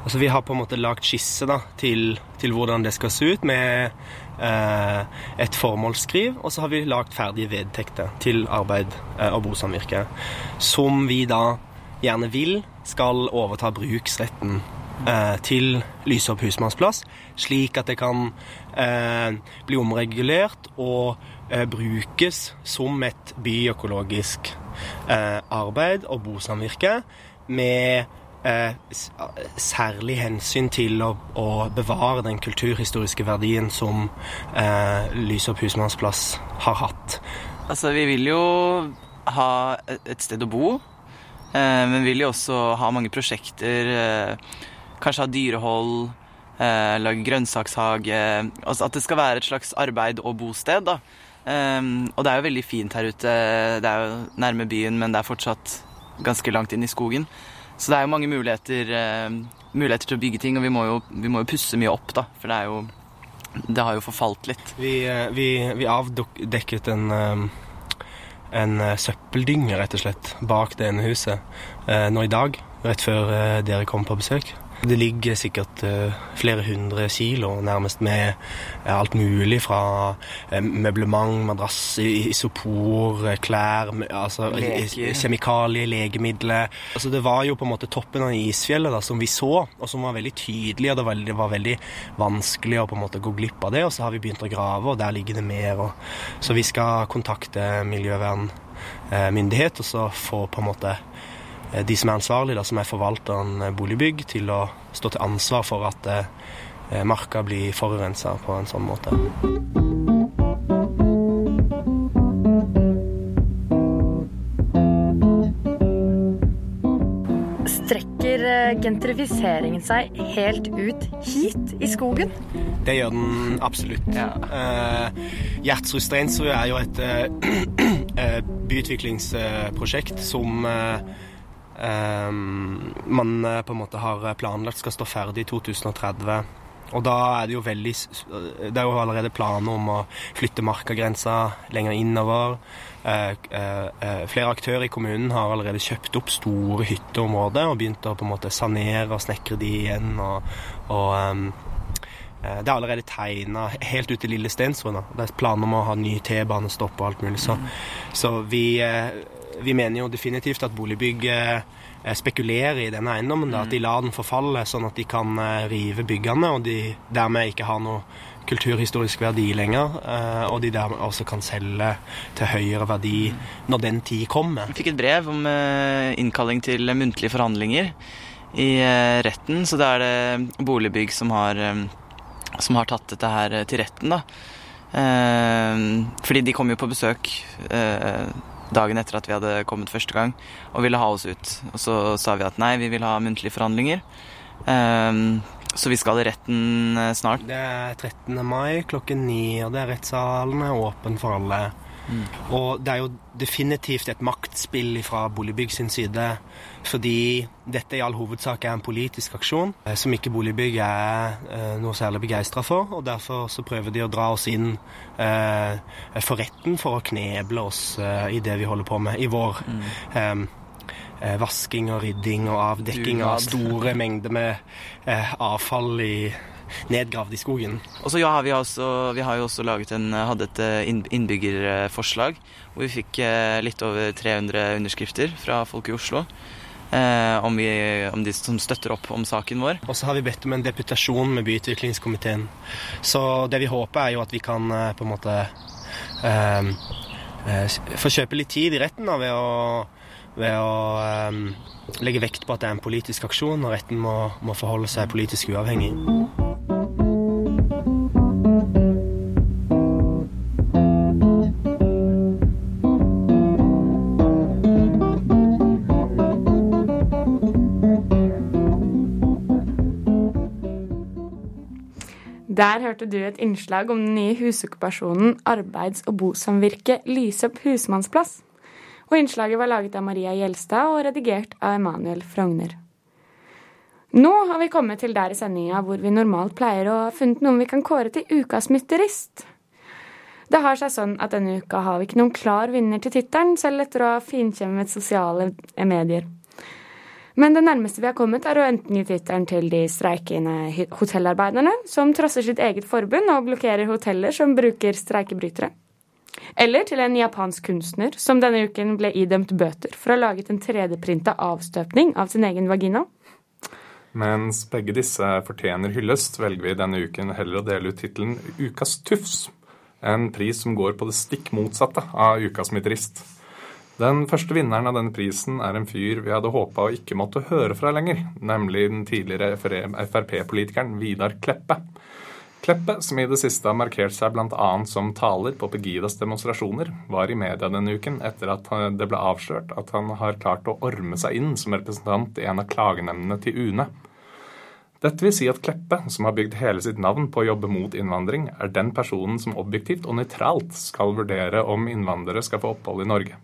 Altså Vi har på en måte lagd skisse da, til, til hvordan det skal se ut, med eh, et formålsskriv. Og så har vi lagd ferdige vedtekter til arbeid eh, og bosamvirke. Som vi da gjerne vil skal overta bruksretten eh, til Lysopp husmannsplass, slik at det kan eh, bli omregulert og eh, brukes som et byøkologisk eh, arbeid og bosamvirke med eh, særlig hensyn til å, å bevare den kulturhistoriske verdien som eh, Lysopp husmannsplass har hatt. Altså, vi vil jo ha et- sted å bo, eh, men vi vil jo også ha mange prosjekter. Eh, kanskje ha dyrehold, eh, lage grønnsakshage. Altså at det skal være et slags arbeid og bosted, da. Um, og det er jo veldig fint her ute. Det er jo nærme byen, men det er fortsatt ganske langt inn i skogen. Så det er jo mange muligheter, uh, muligheter til å bygge ting, og vi må, jo, vi må jo pusse mye opp, da. For det er jo Det har jo forfalt litt. Vi, eh, vi, vi avdekket en, eh, en søppeldynge, rett og slett, bak det ene huset nå i dag, rett før dere kom på besøk. Det ligger sikkert eh, flere hundre kilo nærmest med eh, alt mulig fra eh, møblement, madrass, isopor, klær, altså Leker. kjemikalier, legemidler. Altså det var jo på en måte toppen av isfjellet da, som vi så, og som var veldig tydelig, og det var, det var veldig vanskelig å på en måte gå glipp av det, og så har vi begynt å grave, og der ligger det mer. Og, så vi skal kontakte miljøvernmyndighet, og så få på en måte de som er ansvarlige, da, som er forvalteren eh, boligbygg, til å stå til ansvar for at eh, marka blir forurensa på en sånn måte. Strekker eh, gentrifiseringen seg helt ut hit i skogen? Det gjør den absolutt. Ja. Gjertsrud Steinsrud er jo et eh, (clears throat) eh, byutviklingsprosjekt som eh, eh, man eh, på en måte har planlagt skal stå ferdig i 2030. Og da er det jo veldig Det er jo allerede planer om å flytte markagrensa lenger innover. Eh, eh, eh, flere aktører i kommunen har allerede kjøpt opp store hytteområder og begynt å på en måte sanere og snekre de igjen. og, og ehm, Eh, Det er allerede tegna helt ut til Lille Stensrud. Det er planer om å ha ny T-banestopp og alt mulig. Så, så vi, eh, vi mener jo definitivt at boligbygg eh, spekulerer i denne eiendommen. Da, at de lar den forfalle, sånn at de kan eh, rive byggene, og de dermed ikke har noe kulturhistorisk verdi lenger. eh, Og de dermed også kan selge til høyere verdi når den tid kommer. Vi fikk et brev om innkalling til muntlige forhandlinger i retten, så da er det Boligbygg som har, som har tatt dette her til retten, da. Fordi de kom jo på besøk dagen etter at vi hadde kommet første gang, og ville ha oss ut. Og så sa vi at nei, vi vil ha muntlige forhandlinger. Um, så vi skal i retten eh, snart. Det er 13. mai klokken ni, og det er rettssalen er åpen for alle. Og det er jo definitivt et maktspill fra Boligbygg sin side, fordi dette i all hovedsak er en politisk aksjon eh, som ikke Boligbygg er eh, noe særlig begeistra for. Og derfor så prøver de å dra oss inn eh, for retten for å kneble oss eh, i det vi holder på med i vår. Mm. eh, vasking og rydding og avdekking av store mengder med eh, avfall i, nedgravd i skogen. Og så ja, vi har, også, vi har jo også laget en, hadde et eh, innbyggerforslag hvor vi fikk eh, litt over 300 underskrifter fra folk i Oslo. Eh, om, vi, om, de som støtter opp om saken vår. Og så har vi bedt om en deputasjon med byutviklingskomiteen. Så det vi håper, er jo at vi kan eh, på en måte eh, få kjøpe litt tid i retten da, ved å ved å legge vekt på at det er en politisk aksjon, og retten må, må forholde seg politisk uavhengig. Der hørte du et innslag om den nye husokkupasjonen Arbeids- og bosamvirket Lyse opp husmannsplass og innslaget var laget av Maria Gjelstad og redigert av Emanuel Frogner. Nå har vi kommet til der i sendinga hvor vi normalt pleier å ha funnet noen vi kan kåre til ukas mytterist. Det har seg sånn at denne uka har vi ikke noen klar vinner til tittelen, selv etter å ha finkjemmet sosiale medier. Men det nærmeste vi har kommet, er å enten gi tittelen til de streikende hotellarbeiderne, som trosser sitt eget forbund og blokkerer hoteller som bruker streikebrytere. Eller til en japansk kunstner som denne uken ble idømt bøter for å ha laget en 3D-printa avstøpning av sin egen vagina. Mens begge disse fortjener hyllest, velger vi denne uken heller å dele ut tittelen Ukas tufs. En pris som går på det stikk motsatte av Ukas mytterist. Den første vinneren av denne prisen er en fyr vi hadde håpa å ikke måtte høre fra lenger, nemlig den tidligere Frp-politikeren Vidar Kleppe. Kleppe, som i det siste har markert seg bl.a. som taler på Pegidas demonstrasjoner, var i media denne uken etter at det ble avslørt at han har klart å orme seg inn som representant i en av klagenemndene til UNE. Dette vil si at Kleppe, som har bygd hele sitt navn på å jobbe mot innvandring, er den personen som objektivt og nøytralt skal vurdere om innvandrere skal få opphold i Norge.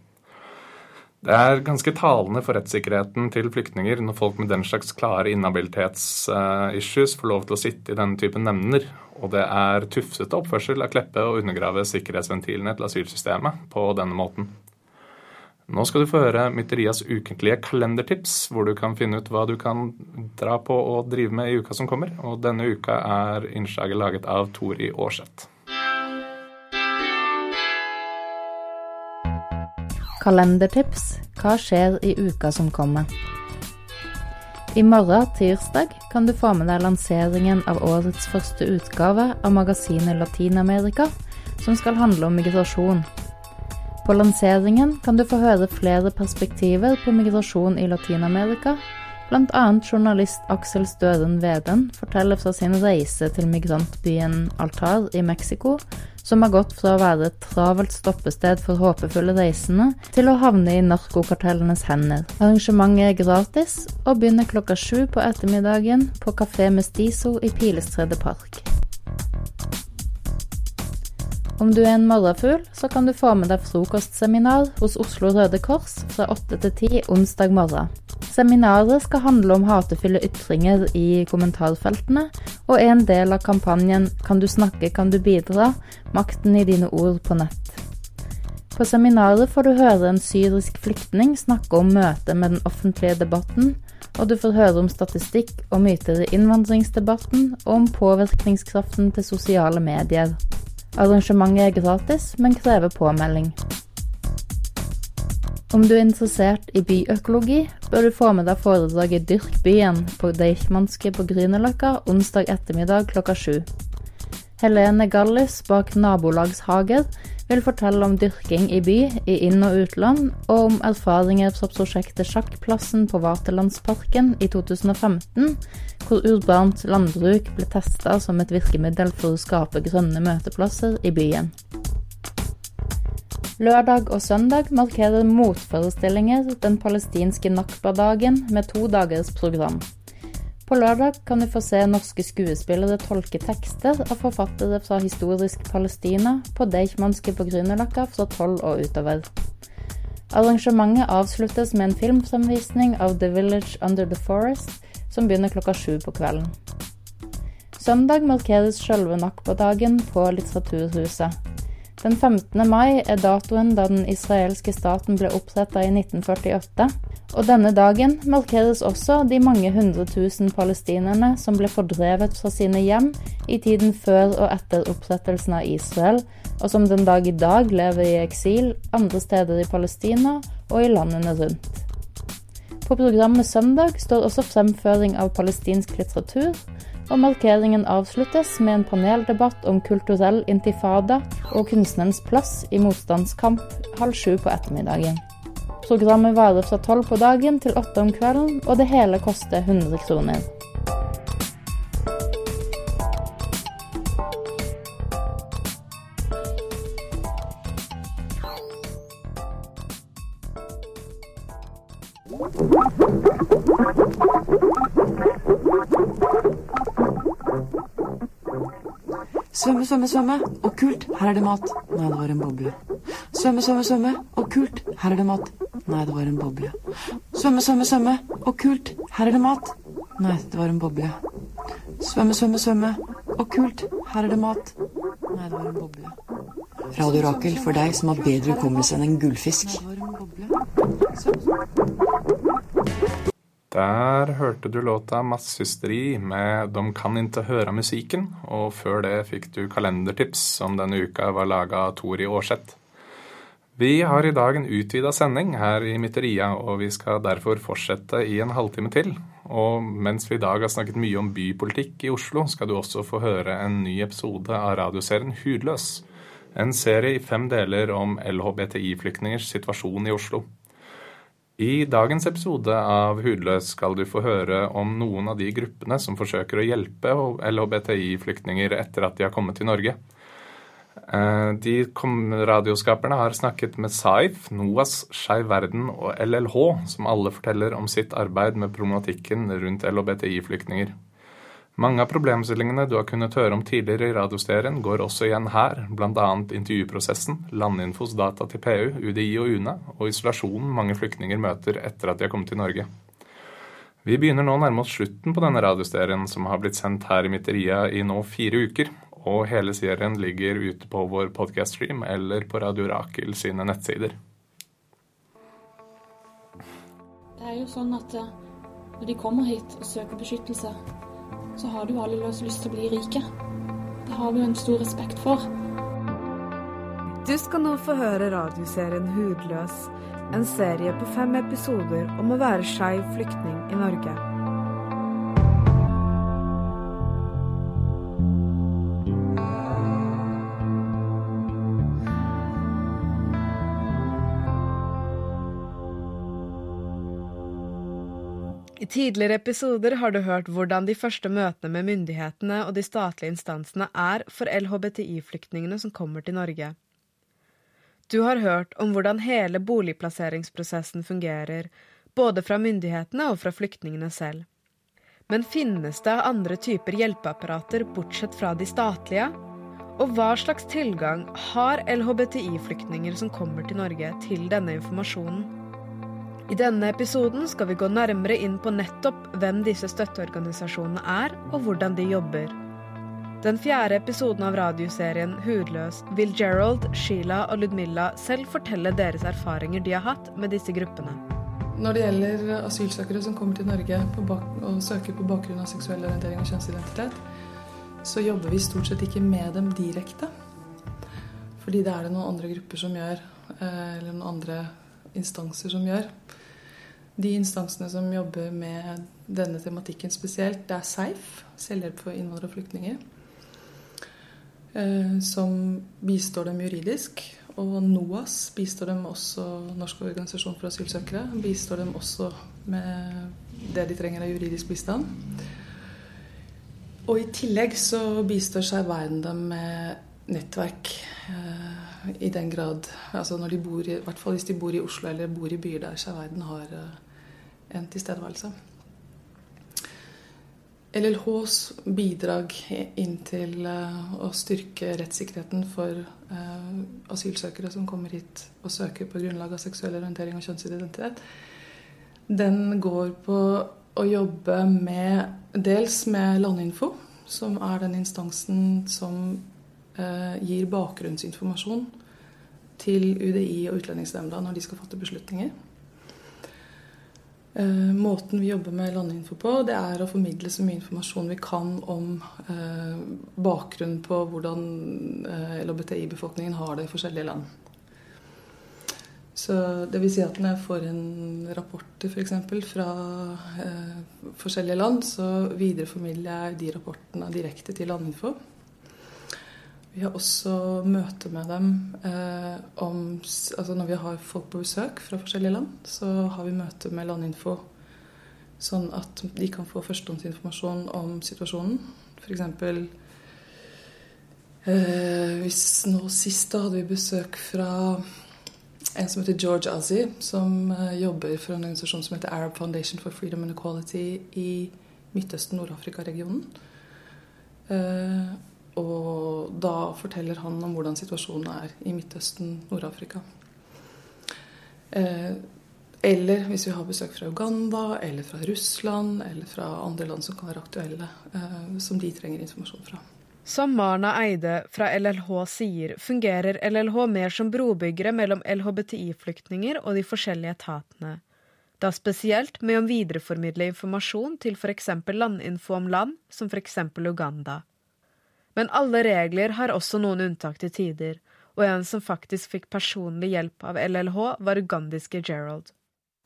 Det er ganske talende for rettssikkerheten til flyktninger når folk med den slags klare inhabilitetsissues får lov til å sitte i denne typen nemnder, og det er tufsete oppførsel av Kleppe å undergrave sikkerhetsventilene til asylsystemet på denne måten. Nå skal du få høre Mytterias ukentlige kalendertips, hvor du kan finne ut hva du kan dra på og drive med i uka som kommer. Og denne uka er innslaget laget av Tori Aarseth. Kalendertips hva skjer i uka som kommer? I morgen, tirsdag, kan du få med deg lanseringen av årets første utgave av magasinet Latin-Amerika, som skal handle om migrasjon. På lanseringen kan du få høre flere perspektiver på migrasjon i Latin-Amerika, bl.a. journalist Aksel Støren Veden forteller fra sin reise til migrantbyen Altar i Mexico, som har gått fra å være et travelt stoppested for håpefulle reisende, til å havne i narkokartellenes hender. Arrangementet er gratis, og begynner klokka sju på ettermiddagen på Kafé Mestizo i Pilestredet park. Om du er en morgenfugl, så kan du få med deg frokostseminar hos Oslo Røde Kors fra 8 til 10 onsdag morgen. Seminaret skal handle om hatefulle ytringer i kommentarfeltene, og er en del av kampanjen Kan du snakke, kan du bidra? Makten i dine ord på nett. På seminaret får du høre en syrisk flyktning snakke om møtet med den offentlige debatten, og du får høre om statistikk og myter i innvandringsdebatten, og om påvirkningskraften til sosiale medier. Arrangementet er gratis, men krever påmelding. Om du er interessert i byøkologi, bør du få med deg foredraget Dyrk byen på Deichmanske på Grünerløkka onsdag ettermiddag klokka sju. Helene Gallis bak Nabolagshager vil fortelle om dyrking i by, i inn- og utland, og om erfaringer fra prosjektet Sjakkplassen på Vaterlandsparken i 2015, hvor urbant landbruk ble testa som et virkemiddel for å skape grønne møteplasser i byen. Lørdag og søndag markerer motforestillinger den palestinske nakba-dagen med to dagers program. På lørdag kan du få se norske skuespillere tolke tekster av forfattere fra historisk Palestina på Deichmanske på Grünerløkka fra tolv og utover. Arrangementet avsluttes med en filmfremvisning av The Village Under the Forest, som begynner klokka sju på kvelden. Søndag markeres sjølve nakba-dagen på Litteraturhuset. Den 15. mai er datoen da den israelske staten ble oppretta i 1948, og denne dagen markeres også de mange hundre tusen palestinerne som ble fordrevet fra sine hjem i tiden før og etter opprettelsen av Israel, og som den dag i dag lever i eksil andre steder i Palestina og i landene rundt. På programmet søndag står også fremføring av palestinsk litteratur, og markeringen avsluttes med en paneldebatt om kulturell intifada og kunstnerens plass i motstandskamp halv sju på ettermiddagen. Programmet varer fra tolv på dagen til åtte om kvelden, og det hele koster 100 kroner. Svømme, svømme, Og kult, her er det mat. Nei, det var en boble. Svømme, svømme, svømme. Okkult, her er det mat. Nei, det var en boble. Svømme, svømme, svømme. Okkult, her er det mat. Nei, det var en boble. Svømme, svømme, svømme. Okkult, her er det mat. Nei, det var en boble. Radio Rakel for deg som har bedre hukommelse enn en gullfisk. Hørte du låta 'Masshysteri' med 'Dom kan inte høra musikken', og før det fikk du kalendertips, som denne uka var laga av Tori Aarseth. Vi har i dag en utvida sending her i Mytteria, og vi skal derfor fortsette i en halvtime til. Og mens vi i dag har snakket mye om bypolitikk i Oslo, skal du også få høre en ny episode av radioserien Hudløs. En serie i fem deler om LHBTI-flyktningers situasjon i Oslo. I dagens episode av Hudløs skal du få høre om noen av de gruppene som forsøker å hjelpe LHBTI-flyktninger etter at de har kommet til Norge. Eh, De radioskaperne har snakket med Saif, NOAS, Skeiv Verden og LLH, som alle forteller om sitt arbeid med problematikken rundt LHBTI-flyktninger. Mange av problemstillingene du har kunnet høre om tidligere i radioserien, går også igjen her, bl.a. intervjuprosessen, landinfos data til PU, UDI og UNE, og isolasjonen mange flyktninger møter etter at de har kommet til Norge. Vi begynner nå å nærme oss slutten på denne radioserien, som har blitt sendt her i Mitteria i nå fire uker, og hele serien ligger ute på vår podcaststream eller på Radio Rakel sine nettsider. Det er jo sånn at eh, når de kommer hit og søker beskyttelse, så har du alle løs lyst til å bli rike. Det har vi jo en stor respekt for. Du skal nå få høre radioserien Hudløs, en serie på fem episoder om å være skeiv flyktning i Norge. I tidligere episoder har du hørt hvordan de første møtene med myndighetene og de statlige instansene er for LHBTI-flyktningene som kommer til Norge. Du har hørt om hvordan hele boligplasseringsprosessen fungerer, både fra myndighetene og fra flyktningene selv. Men finnes det andre typer hjelpeapparater bortsett fra de statlige? Og hva slags tilgang har LHBTI-flyktninger som kommer til Norge, til denne informasjonen? I denne episoden skal vi gå nærmere inn på nettopp hvem disse støtteorganisasjonene er, og hvordan de jobber. Den fjerde episoden av radioserien Hudløs vil Gerald, Sheila og Ludmilla selv fortelle deres erfaringer de har hatt med disse gruppene. Når det gjelder asylsøkere som kommer til Norge og søker på bakgrunn av seksuell orientering og kjønnsidentitet, så jobber vi stort sett ikke med dem direkte. Fordi det er det noen andre grupper som gjør, eh, eller noen andre instanser som gjør. De instansene som jobber med denne tematikken spesielt, det er SEIF, Selvhjelp for innvandrere og flyktninger, eh, som bistår dem juridisk. Og NOAS bistår dem også, Norsk organisasjon for asylsøkere, bistår dem også med det de trenger av juridisk bistand. Og i tillegg så bistår seg verden dem med nettverk eh, i den grad altså når de bor i, i hvert fall hvis de bor i Oslo eller bor i byer der Verden har eh, en tilstedeværelse. LLHs bidrag inn til eh, å styrke rettssikkerheten for eh, asylsøkere som kommer hit og søker på grunnlag av seksuell orientering og kjønnsidentitet, den går på å jobbe med dels med Landinfo, som er den instansen som gir bakgrunnsinformasjon til UDI og Utlendingsnemnda når de skal fatte beslutninger. Eh, måten vi jobber med landinfo på, det er å formidle så mye informasjon vi kan om eh, bakgrunnen på hvordan eh, LHBTI-befolkningen har det i forskjellige land. Så det vil si at når jeg får en rapporter f.eks. fra eh, forskjellige land, så videreformidler jeg de rapportene direkte til Landinfo. Vi har også møte med dem eh, om Altså når vi har folk på besøk fra forskjellige land, så har vi møte med Landinfo sånn at de kan få førstehåndsinformasjon om situasjonen. F.eks. Eh, hvis nå sist da hadde vi besøk fra en som heter George Azzi, som eh, jobber for en organisasjon som heter Arab Foundation for Freedom and Equality i Midtøsten-Nord-Afrika-regionen. Eh, og da forteller han om hvordan situasjonen er i Midtøsten, Nord-Afrika. Eh, eller hvis vi har besøk fra Uganda, eller fra Russland, eller fra andre land som kan være aktuelle, som de trenger informasjon fra. Som Marna Eide fra LLH sier, fungerer LLH mer som brobyggere mellom LHBTI-flyktninger og de forskjellige etatene. Da spesielt med å videreformidle informasjon til f.eks. landinfo om land, som f.eks. Uganda. Men alle regler har også noen unntak til tider, og en som faktisk fikk personlig hjelp av LLH, var ugandiske Gerald.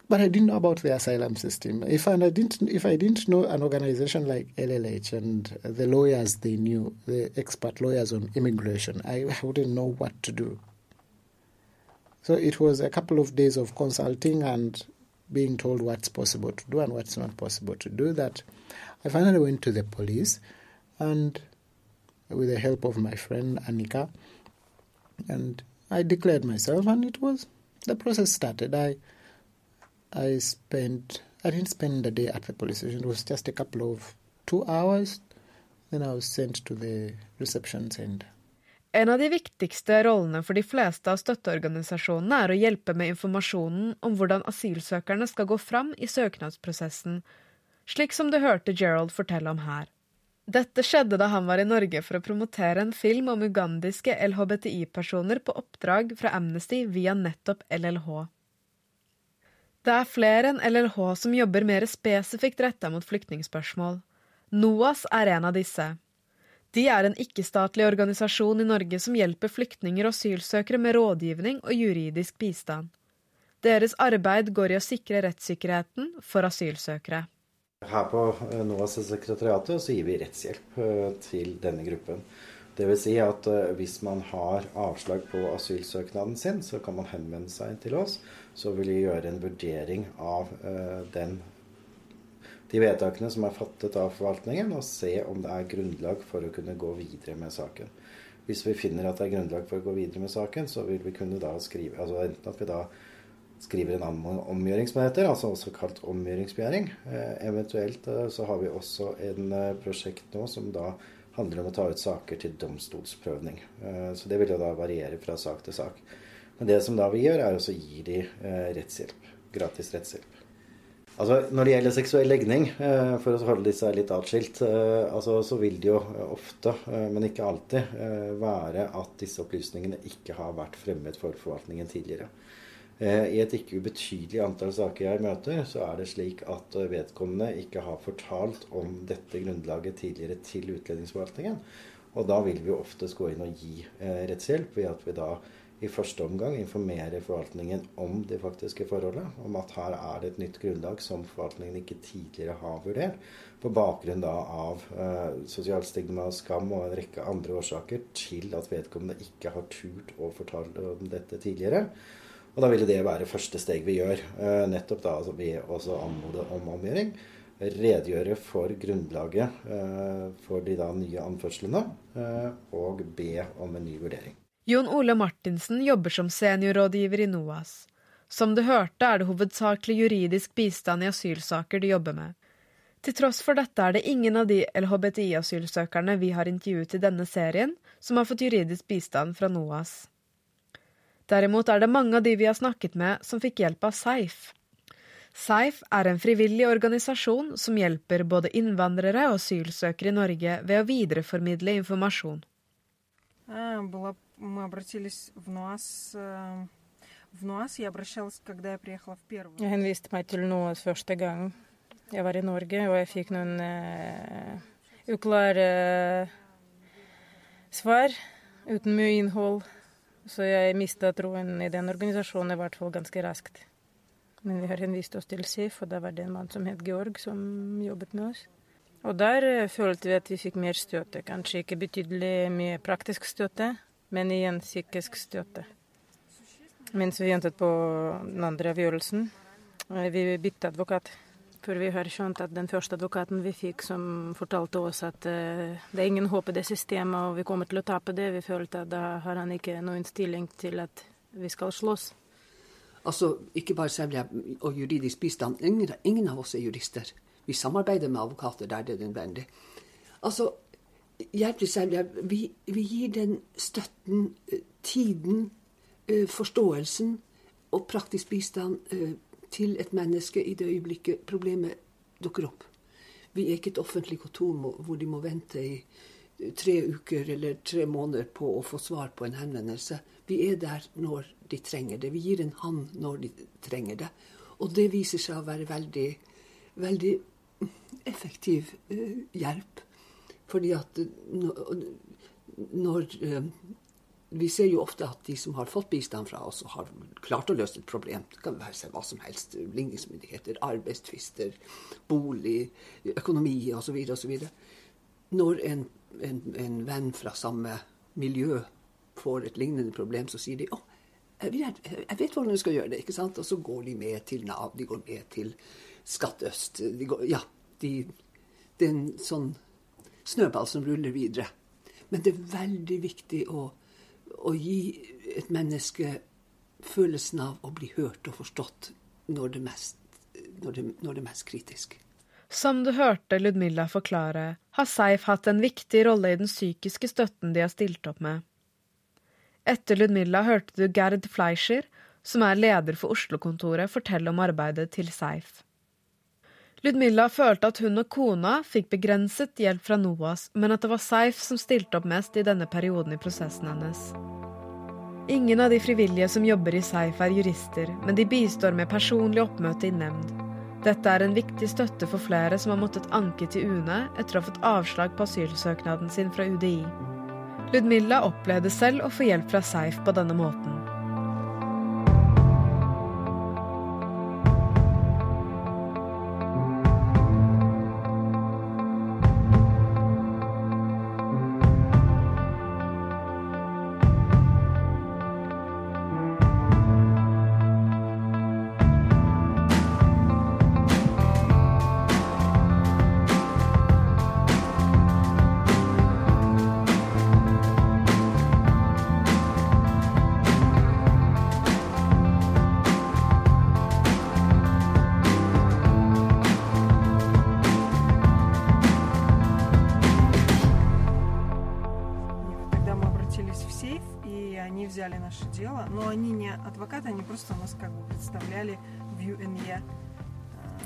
but I didn't know about the asylum system. If I didn't, if I didn't know an organization like LLH and the lawyers they knew, the expert lawyers on immigration, I wouldn't know what to do. So it was a couple of days of consulting and being told what's possible to do and what's not possible to do. That I finally went to the police, and with the help of my friend Anika, and I declared myself, and it was the process started. I I spent I didn't spend the day at the police station. It was just a couple of two hours. Then I was sent to the reception center. En av de viktigste rollene for de fleste av støtteorganisasjonene er å hjelpe med informasjonen om hvordan asylsøkerne skal gå fram i søknadsprosessen, slik som du hørte Gerald fortelle om her. Dette skjedde da han var i Norge for å promotere en film om ugandiske LHBTI-personer på oppdrag fra Amnesty via nettopp LLH. Det er flere enn LLH som jobber mer spesifikt retta mot flyktningspørsmål. NOAS er en av disse. De er en ikke-statlig organisasjon i Norge som hjelper flyktninger og asylsøkere med rådgivning og juridisk bistand. Deres arbeid går i å sikre rettssikkerheten for asylsøkere. Her på eh, NOAS-sekretariatet så gir vi rettshjelp eh, til denne gruppen. Dvs. Si at eh, hvis man har avslag på asylsøknaden sin, så kan man henvende seg til oss så vil vi gjøre en vurdering av den, de vedtakene som er fattet av forvaltningen, og se om det er grunnlag for å kunne gå videre med saken. Hvis vi finner at det er grunnlag for å gå videre med saken, så vil vi kunne da skrive altså enten at vi da skriver en omgjøring, som altså også kalt omgjøringsbegjæring. Eh, eventuelt eh, så har vi også en eh, prosjekt nå som da handler om å ta ut saker til domstolsprøvning. Så det vil jo da variere fra sak til sak. Men det som da vi gjør, er å gi de rettshjelp. Gratis rettshjelp. Altså, Når det gjelder seksuell legning, for å holde disse litt atskilt, altså, så vil det jo ofte, men ikke alltid, være at disse opplysningene ikke har vært fremmet for forvaltningen tidligere. I et ikke ubetydelig antall saker jeg møter, så er det slik at vedkommende ikke har fortalt om dette grunnlaget tidligere til utlendingsforvaltningen. Og da vil vi oftest gå inn og gi rettshjelp ved at vi da i første omgang informerer forvaltningen om det faktiske forholdet. Om at her er det et nytt grunnlag som forvaltningen ikke tidligere har vurdert. På bakgrunn da av eh, sosialt stigma, skam og en rekke andre årsaker til at vedkommende ikke har turt å fortelle om dette tidligere. Og da ville det være første steg vi gjør. Eh, nettopp da altså ved å anmode om omgjøring. Redegjøre for grunnlaget eh, for de da nye anførslene, eh, og be om en ny vurdering. Jon Ole Martinsen jobber som seniorrådgiver i NOAS. Som du hørte, er det hovedsakelig juridisk bistand i asylsaker de jobber med. Til tross for dette er det ingen av de LHBTI-asylsøkerne vi har intervjuet i denne serien, som har fått juridisk bistand fra NOAS. Derimot er det mange av de vi har snakket med, som fikk hjelp av Seif. Seif er en frivillig organisasjon som hjelper både innvandrere og asylsøkere i Norge ved å videreformidle informasjon. Jeg henviste meg til noe første gang jeg var i Norge, og jeg fikk noen eh, uh, uklare uh, svar uten mye innhold. Så jeg mista troen i den organisasjonen i hvert fall ganske raskt. Men vi har henvist oss til SIF, og da var det en mann som het Georg, som jobbet med oss. Og der eh, følte vi at vi fikk mer støtte. Kanskje ikke betydelig mye praktisk støtte, men igjen psykisk støtte. Mens vi ventet på den andre avgjørelsen. Eh, Vi bytta advokat. For vi har skjønt at den første advokaten vi fikk, som fortalte oss at uh, det er ingen håp i det systemet, og vi kommer til å tape det, vi følte at da har han ikke noen stilling til at vi skal slåss. Altså, ikke bare selvhjelp og juridisk bistand. Ingen, ingen av oss er jurister. Vi samarbeider med advokater der det er nødvendig. Altså, hjelp til selvhjelp. Vi, vi gir den støtten, eh, tiden, eh, forståelsen og praktisk bistand eh, til et menneske i det øyeblikket problemet dukker opp. Vi er ikke et offentlig kontor hvor de må vente i eh, tre uker eller tre måneder på å få svar på en henvendelse. Vi er der når de trenger det. Vi gir en hånd når de trenger det. Og det viser seg å være veldig, veldig effektiv eh, hjelp. Fordi at eh, når, eh, Vi ser jo ofte at de som har fått bistand fra oss og har klart å løse et problem, det kan være seg hva som helst, ligningsmyndigheter, arbeidstvister, bolig, økonomi osv., osv. Når en, en, en venn fra samme miljø får et lignende problem, så sier de å, jeg vet, hvordan du skal gjøre det. ikke sant? Og så går de med til Nav, de går med til Skatt øst. De ja, de, det er en sånn snøball som ruller videre. Men det er veldig viktig å, å gi et menneske følelsen av å bli hørt og forstått når det, mest, når det, når det mest kritisk. Som du hørte Ludmilla forklare, har Seif hatt en viktig rolle i den psykiske støtten de har stilt opp med. Etter Ludmilla hørte du Gerd Fleischer, som er leder for Oslo-kontoret, fortelle om arbeidet til Seif. Ludmilla følte at hun og kona fikk begrenset hjelp fra NOAS, men at det var Seif som stilte opp mest i denne perioden i prosessen hennes. Ingen av de frivillige som jobber i Seif er jurister, men de bistår med personlig oppmøte i nemnd. Dette er en viktig støtte for flere som har måttet anke til UNE etter å ha fått avslag på asylsøknaden sin fra UDI. Ludmilla opplevde selv å få hjelp fra Seif på denne måten. адвокаты, они просто нас как бы представляли в ЮНЕ.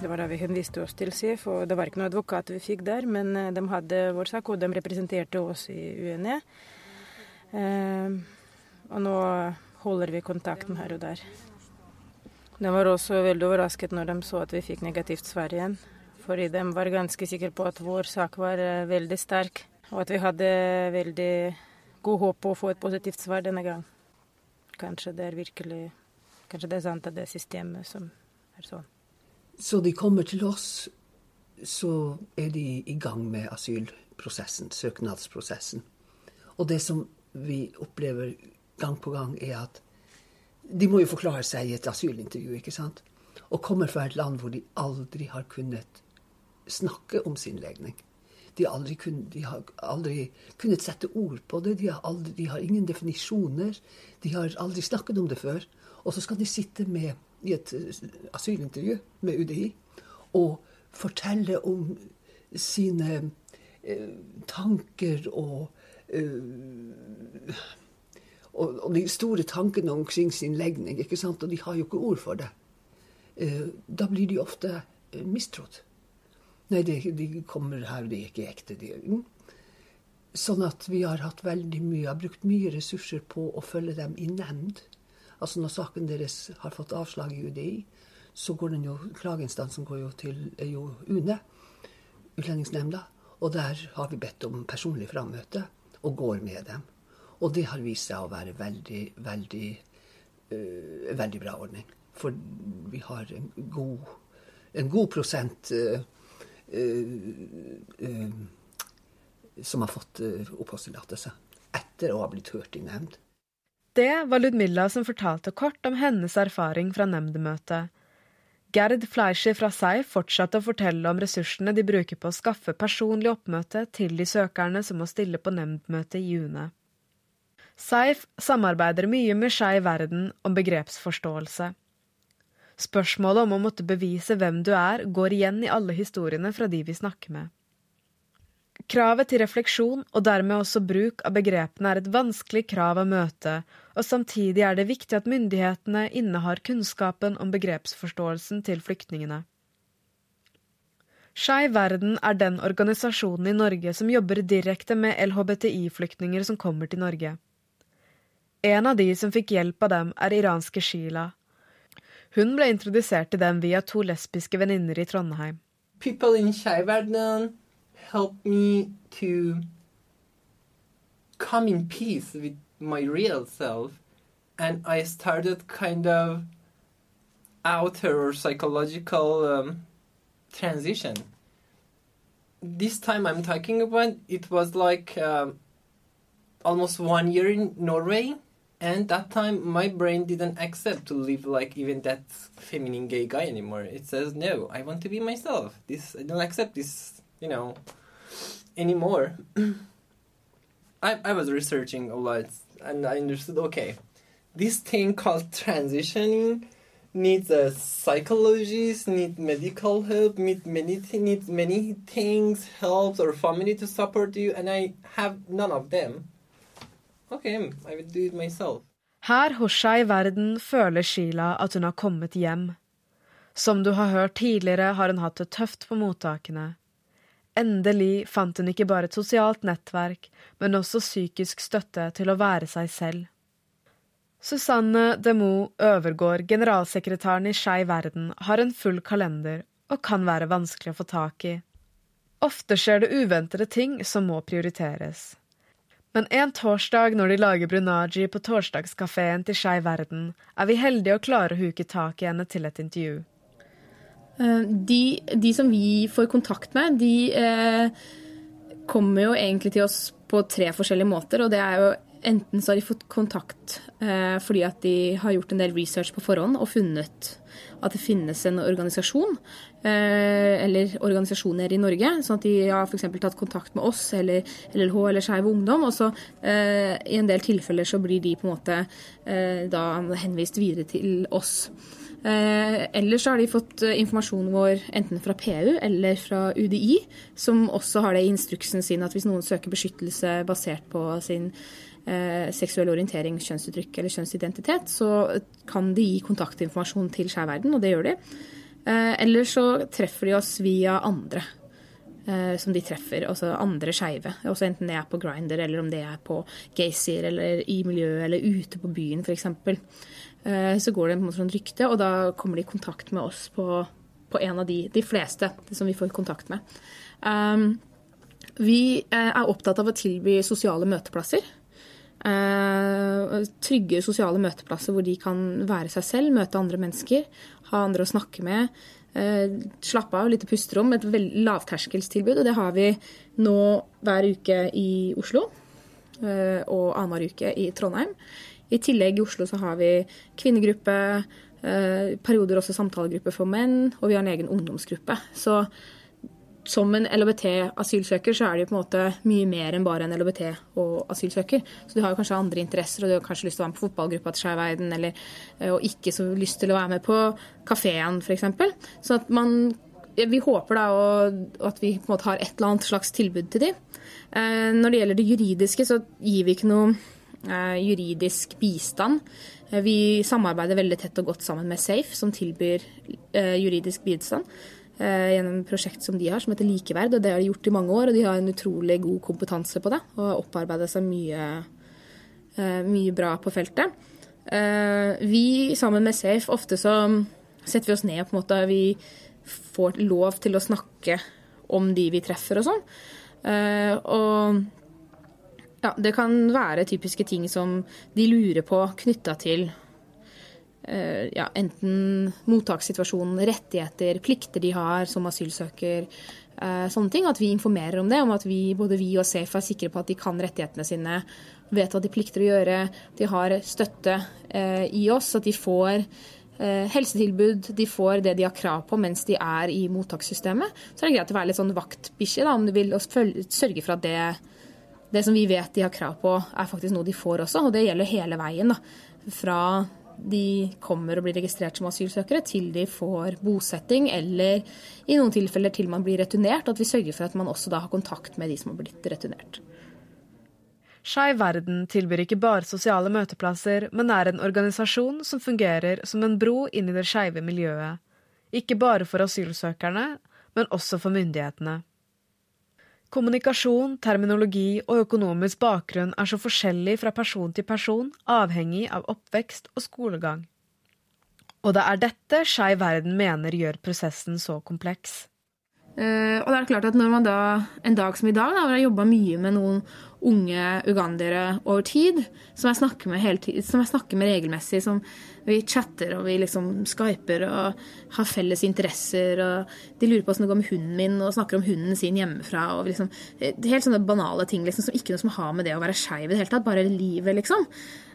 Det var da vi henviste oss til SIF, og det var ikke noen advokat vi fikk der, men eh, de hadde vår sak, og de representerte oss i UNE. Eh, og nå holder vi kontakten her og der. De var også veldig overrasket når de så at vi fikk negativt svar igjen. Fordi de var ganske sikre på at vår sak var eh, veldig sterk, og at vi hadde veldig god håp på å få et positivt svar denne gang. Kanskje det er virkelig Kanskje det er sant at det er systemet som er sånn. Så de kommer til oss, så er de i gang med asylprosessen, søknadsprosessen. Og det som vi opplever gang på gang, er at de må jo forklare seg i et asylintervju, ikke sant? Og kommer fra et land hvor de aldri har kunnet snakke om sin legning. De aldri, kun, de har aldri kunnet sette ord på det. De har, aldri, de har ingen definisjoner. De har aldri snakket om det før. Og så skal de sitte med, i et eh, asylintervju med UDI og fortelle om sine eh, tanker og, eh, og Og de store tankene omkring sin legning. ikke sant? Og de har jo ikke ord for det. Eh, da blir de ofte eh, mistrodd. Nei, de, de kommer her, de er ikke ekte. De. Sånn at vi har hatt veldig mye, har brukt mye ressurser på å følge dem i nemnd. Altså når saken deres har fått avslag i UDI, så går den jo, klageinstansen går jo til jo UNE, Utlendingsnemnda. Og der har vi bedt om personlig frammøte, og går med dem. Og det har vist seg å være veldig, veldig, øh, veldig bra ordning. For vi har en god, en god prosent uh, som har fått oppholdstillatelse etter å ha blitt hørt i nemnd. Det var Ludmilla som fortalte kort om hennes erfaring fra nemndmøtet. Gerd Fleischer fra SEIF fortsatte å fortelle om ressursene de bruker på å skaffe personlig oppmøte til de søkerne som må stille på nemndmøte i juni. SEIF samarbeider mye med Skeiv verden om begrepsforståelse. Spørsmålet om å måtte bevise hvem du er, går igjen i alle historiene fra de vi snakker med. Kravet til refleksjon, og dermed også bruk av begrepene, er et vanskelig krav å møte, og samtidig er det viktig at myndighetene innehar kunnskapen om begrepsforståelsen til flyktningene. Skeiv verden er den organisasjonen i Norge som jobber direkte med LHBTI-flyktninger som kommer til Norge. En av de som fikk hjelp av dem, er iranske Sheila. Hun ble introdusert til dem via to lesbiske venninner i Trondheim. People in Skeiv verden helped me to come in peace with my real self. And i started kind of outer psychological um, transition. This time i'm talking about it was like um, almost one year in norway and that time my brain didn't accept to live like even that feminine gay guy anymore it says no i want to be myself this i don't accept this you know anymore. (clears throat) I, I was researching a lot and I understood okay, this thing called transitioning needs a psychologist, need medical help, need many needs many things, help or family to support you, and I have none of them. Okay. Her hos seg i verden føler Sheila at hun har kommet hjem. Som du har hørt tidligere, har hun hatt det tøft på mottakene. Endelig fant hun ikke bare et sosialt nettverk, men også psykisk støtte til å være seg selv. Susanne Demo Øvergård, generalsekretæren i Skei verden, har en full kalender og kan være vanskelig å få tak i. Ofte skjer det uventede ting som må prioriteres. Men en torsdag når de lager brunaji på torsdagskafeen til Skeiv verden, er vi heldige å klare å huke tak i henne til et intervju. Eh, de, de, som vi får kontakt med, de eh, kommer jo egentlig til oss på tre forskjellige måter. Og det er jo enten så har de fått kontakt eh, fordi at de har gjort en del research på forhånd og funnet at det finnes en organisasjon eh, eller organisasjoner i Norge. Sånn at de har f.eks. tatt kontakt med oss eller LLH eller Skeiv Ungdom. Og så eh, i en del tilfeller så blir de på en måte eh, da henvist videre til oss. Eh, ellers har de fått informasjonen vår enten fra PU eller fra UDI, som også har det i instruksen sin at hvis noen søker beskyttelse basert på sin seksuell orientering, kjønnsuttrykk eller kjønnsidentitet, så kan de gi kontaktinformasjon til Skeiv verden, og det gjør de. Eh, eller så treffer de oss via andre. Eh, som de treffer, altså andre skeive. Enten det er på Grinder, eller om det er på Gaysir, eller i miljøet, eller ute på byen f.eks. Eh, så går det en måte sånn rykte, og da kommer de i kontakt med oss på, på en av de, de fleste som vi får kontakt med. Vi eh, er opptatt av å tilby sosiale møteplasser. Uh, trygge sosiale møteplasser hvor de kan være seg selv, møte andre mennesker, ha andre å snakke med. Uh, slappe av, lite pusterom. Et lavterskelstilbud. Og det har vi nå hver uke i Oslo uh, og annenhver uke i Trondheim. I tillegg i Oslo så har vi kvinnegruppe, eh, perioder også samtalegruppe for menn, og vi har en egen ungdomsgruppe. Så som en LHBT-asylsøker så er det jo på en måte mye mer enn bare en LHBT- og asylsøker. Så du har jo kanskje andre interesser, og du har kanskje lyst til å være med på fotballgruppa til Skeiv eller eh, og ikke så lyst til å være med på kafeen, f.eks. Så at man Vi håper da at vi på en måte har et eller annet slags tilbud til dem. Eh, når det gjelder det juridiske, så gir vi ikke noe Eh, juridisk bistand. Vi samarbeider veldig tett og godt sammen med Safe, som tilbyr juridisk bistand. Eh, gjennom et prosjekt som de har, som heter Likeverd. og Det har de gjort i mange år, og de har en utrolig god kompetanse på det. Og har opparbeidet seg mye, eh, mye bra på feltet. Eh, vi sammen med Safe, ofte så setter vi oss ned på en måte. Vi får lov til å snakke om de vi treffer og sånn. Og ja, det kan være typiske ting som de lurer på knytta til ja, enten mottakssituasjonen, rettigheter, plikter de har som asylsøker. eh, Sånne ting, At vi informerer om det, om at vi, både vi og Safe er sikre på at de kan rettighetene sine, vet hva de plikter å gjøre, de har støtte eh, i oss, at de får eh, helsetilbud, de får det de har krav på mens de er i mottakssystemet. Så er det greit å være litt sånn vaktbikkje, om du vil, sørge for at det, det som vi vet de har krav på, er faktisk noe de får også. Og det gjelder hele veien. da, Fra de kommer og blir registrert som asylsøkere, til de får bosetting, eller i noen tilfeller til man blir returnert. At vi sørger for at man også da har kontakt med de som har blitt returnert. Skeiv verden tilbyr ikke bare sosiale møteplasser, men er en organisasjon som fungerer som en bro inn i det skeive miljøet. Ikke bare for asylsøkerne, men også for myndighetene. Kommunikasjon, terminologi og økonomisk bakgrunn er så forskjellig fra person til person, avhengig av oppvekst og skolegang. Og det er dette Skeiv verden mener gjør prosessen så kompleks. Uh, og det er klart at når man da, en dag som i dag, da, hvor jeg jobba mye med noen unge ugandiere over tid, som jeg snakker med, tid, som jeg snakker med regelmessig, som vi chatter og vi liksom skyper og har felles interesser, og de lurer på åssen det går med hunden min, og snakker om hunden sin hjemmefra, og liksom Helt sånne banale ting liksom, som ikke noe som har med det å være skeiv i det hele tatt, bare livet, liksom.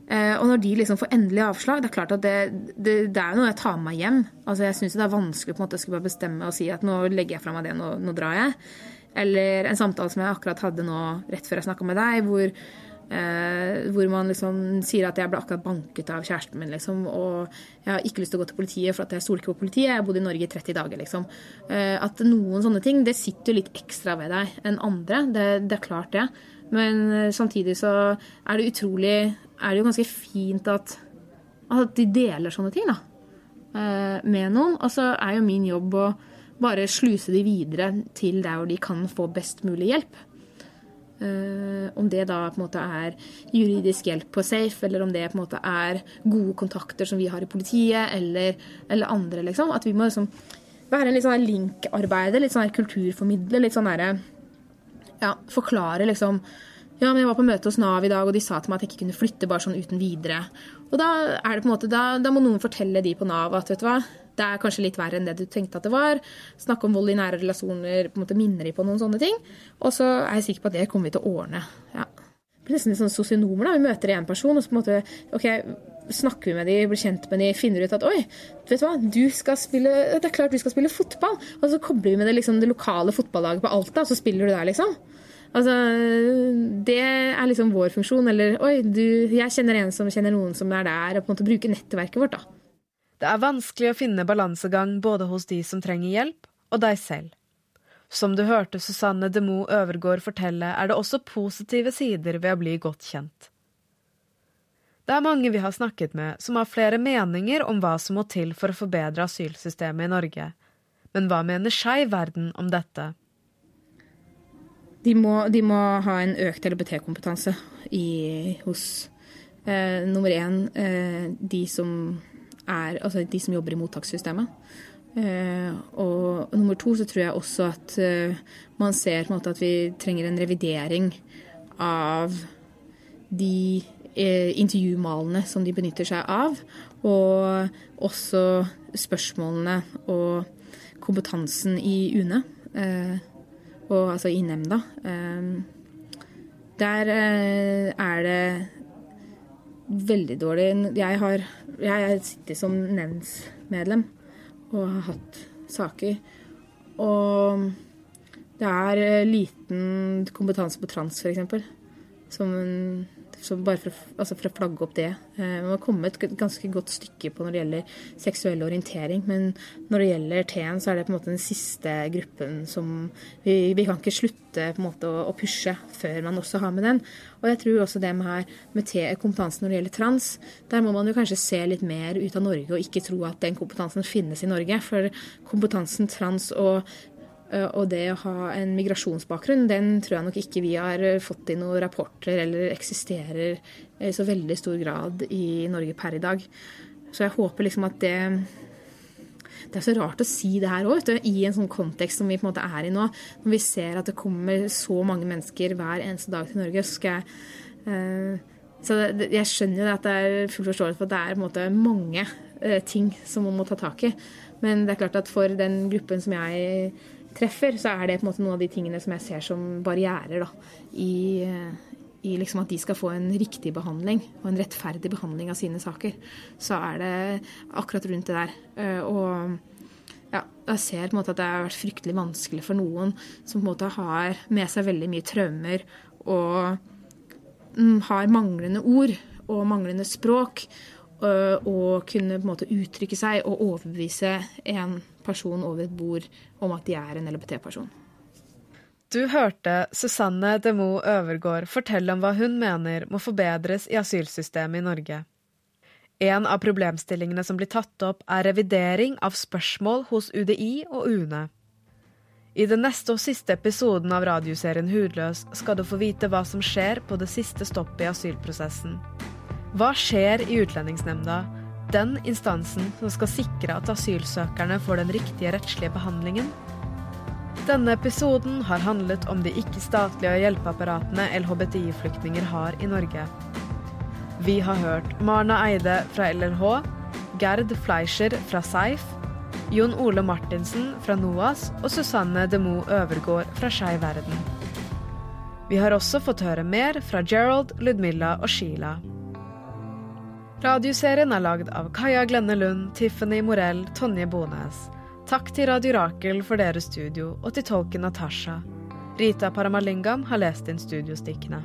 Eh, og når de liksom får endelig avslag, det er klart at det, det, det er noe jeg tar med meg hjem. Altså Jeg syns det er vanskelig på en måte å skulle bare bestemme og si at nå legger jeg fra meg det, nå, nå drar jeg. Eller en samtale som jeg akkurat hadde nå rett før jeg snakka med deg, hvor, eh, hvor man liksom sier at jeg ble akkurat banket av kjæresten min, liksom, og jeg har ikke lyst til å gå til politiet for at jeg stoler ikke på politiet. Jeg har bodd i Norge i 30 dager, liksom. Eh, at noen sånne ting, det sitter jo litt ekstra ved deg enn andre. Det, det er klart, det. Men eh, samtidig så er det utrolig Er det jo ganske fint at, at de deler sånne ting, da. eh, Med noen. Og så er jo min jobb å bare sluse de videre til der hvor de kan få best mulig hjelp. Uh, om det da på en måte er juridisk hjelp på Safe, eller om det på en måte er gode kontakter som vi har i politiet, eller, eller andre, liksom. At vi må liksom være en litt sånn link-arbeider, litt sånn kulturformidler, litt sånn derre Ja, forklare liksom ja, men jeg var på møte hos Nav i dag, og de sa til meg at jeg ikke kunne flytte bare sånn uten videre. Og da er det på en måte, da, da må noen fortelle de på Nav at vet du hva, det er kanskje litt verre enn det du tenkte at det var. Snakke om vold i nære relasjoner, på en måte minner de på noen sånne ting. Og så er jeg sikker på at det kommer vi til å ordne. Ja. Det blir nesten litt sånn sosionomer. da, Vi møter en person, og så på en måte, ok, snakker vi med de, blir kjent med de, finner ut at oi, vet du hva, du skal spille, det er klart du skal spille fotball. Og så kobler vi med det, liksom, det lokale fotballaget på Alta, og så spiller du der, liksom. Altså, Det er liksom vår funksjon. Eller oi, du, jeg kjenner en som kjenner noen som er der, og på en måte bruke nettverket vårt. da. Det er vanskelig å finne balansegang både hos de som trenger hjelp, og deg selv. Som du hørte Susanne Demo Øvergård fortelle, er det også positive sider ved å bli godt kjent. Det er mange vi har snakket med som har flere meninger om hva som må til for å forbedre asylsystemet i Norge. Men hva mener Skeiv verden om dette? De må, de må ha en økt LBT-kompetanse hos eh, nummer én eh, de, som er, altså de som jobber i mottakssystemet. Eh, og nummer to så tror jeg også at eh, man ser på en måte at vi trenger en revidering av de eh, intervjumalene som de benytter seg av. Og også spørsmålene og kompetansen i UNE. Og altså i nemnda. Der er det veldig dårlig Jeg har jeg sitter som nemndsmedlem og har hatt saker. Og det er liten kompetanse på trans, f.eks. Som Så bare for, altså for å flagge opp det. Eh, Man har kommet et ganske godt stykke på når det gjelder seksuell orientering. Men når det gjelder T-en, så er det på en måte den siste gruppen som Vi, vi kan ikke slutte på en måte å, å pushe før man også har med den. Og jeg tror også det med her med T- kompetansen når det gjelder trans, der må man jo kanskje se litt mer ut av Norge og ikke tro at den kompetansen finnes i Norge. For kompetansen trans og Og det å ha en migrasjonsbakgrunn, den tror jeg nok ikke vi har eh, fått i noen rapporter eller eksisterer i så veldig stor grad i Norge per i dag. Så jeg håper liksom at det Det er så rart å si det her òg, i en sånn kontekst som vi på en måte er i nå. Når vi ser at det kommer så mange mennesker hver eneste dag til Norge, så skal jeg eh, Så jeg skjønner jo at det er full forståelse for at det er på en måte mange eh, ting som man må ta tak i. Men det er klart at for den gruppen som jeg treffer, så er det på en måte noen av de tingene som jeg ser som barrierer da, i, i liksom at de skal få en riktig behandling og en rettferdig behandling av sine saker. Så er det akkurat rundt det der. Eh, Og ja, jeg ser på en måte at det har vært fryktelig vanskelig for noen som på en måte har med seg veldig mye traumer og mm, har manglende ord og manglende språk, øh, og kunne på en måte uttrykke seg og overbevise en person over et bord om at de er en LHBT-person. Du hørte Susanne Demo Øvergård fortelle om hva hun mener må forbedres i asylsystemet i Norge. En av problemstillingene som blir tatt opp, er revidering av spørsmål hos UDI og UNE. I den neste og siste episoden av radioserien Hudløs skal du få vite hva som skjer på det siste stoppet i asylprosessen. Hva skjer i Utlendingsnemnda, den instansen som skal sikre at asylsøkerne får den riktige rettslige behandlingen? Denne episoden har handlet om de ikke-statlige hjelpeapparatene LHBTI-flyktninger har i Norge. Vi har hørt Marna Eide fra LLH, Gerd Fleischer fra Seif, Jon Ole Martinsen fra NOAS og Susanne Demo Øvergård fra Skeiv Verden. Vi har også fått høre mer fra Gerald, Ludmilla og Sheila. Radioserien er lagd av Kaja Glenne Lund, Tiffany Morell, Tonje Bones. Takk til Radio Rakel for deres studio, og til tolken Natasha. Rita Paramalingam har lest inn studiostikkene.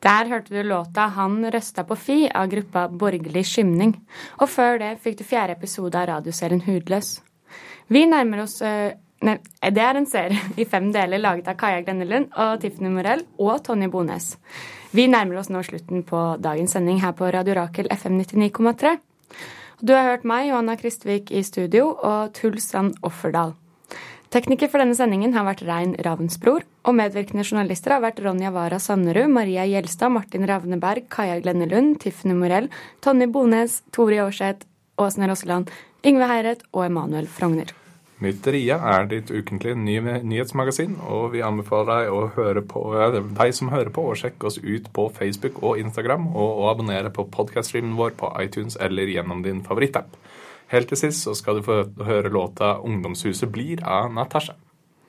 Der hørte du låta 'Han røsta på Fi' av gruppa Borgerlig skymning. Og før det fikk du fjerde episode av radioserien Hudløs. Vi nærmer oss eh, Nei, det er en serie i fem deler laget av Kaja Glennelund og Tiffany Morell og Tonje Bones. Vi nærmer oss nå slutten på dagens sending her på Radio Rakel FM 99,3. Du har hørt meg, Johanna Kristvik, i studio, og Truls Strand Offerdal. Tekniker for denne sendingen har vært Rein Ravnsbror, og medvirkende journalister har vært Ronja Wara Sannerud, Maria Gjelstad, Martin Ravneberg, Kaja Glennelund, Tiffany Morell, Tonje Bones, Tore Aarseth, Åsne Rosseland, Yngve Heiret og Emanuel Frogner. Mytteria er ditt ukentlige nyhetsmagasin, og vi anbefaler deg å høre på deg som hører på, å sjekke oss ut på Facebook og Instagram, og, å abonnere på podcaststreamen vår på iTunes eller gjennom din favorittapp. Helt til sist så skal du få høre låta 'Ungdomshuset blir' av Natasha.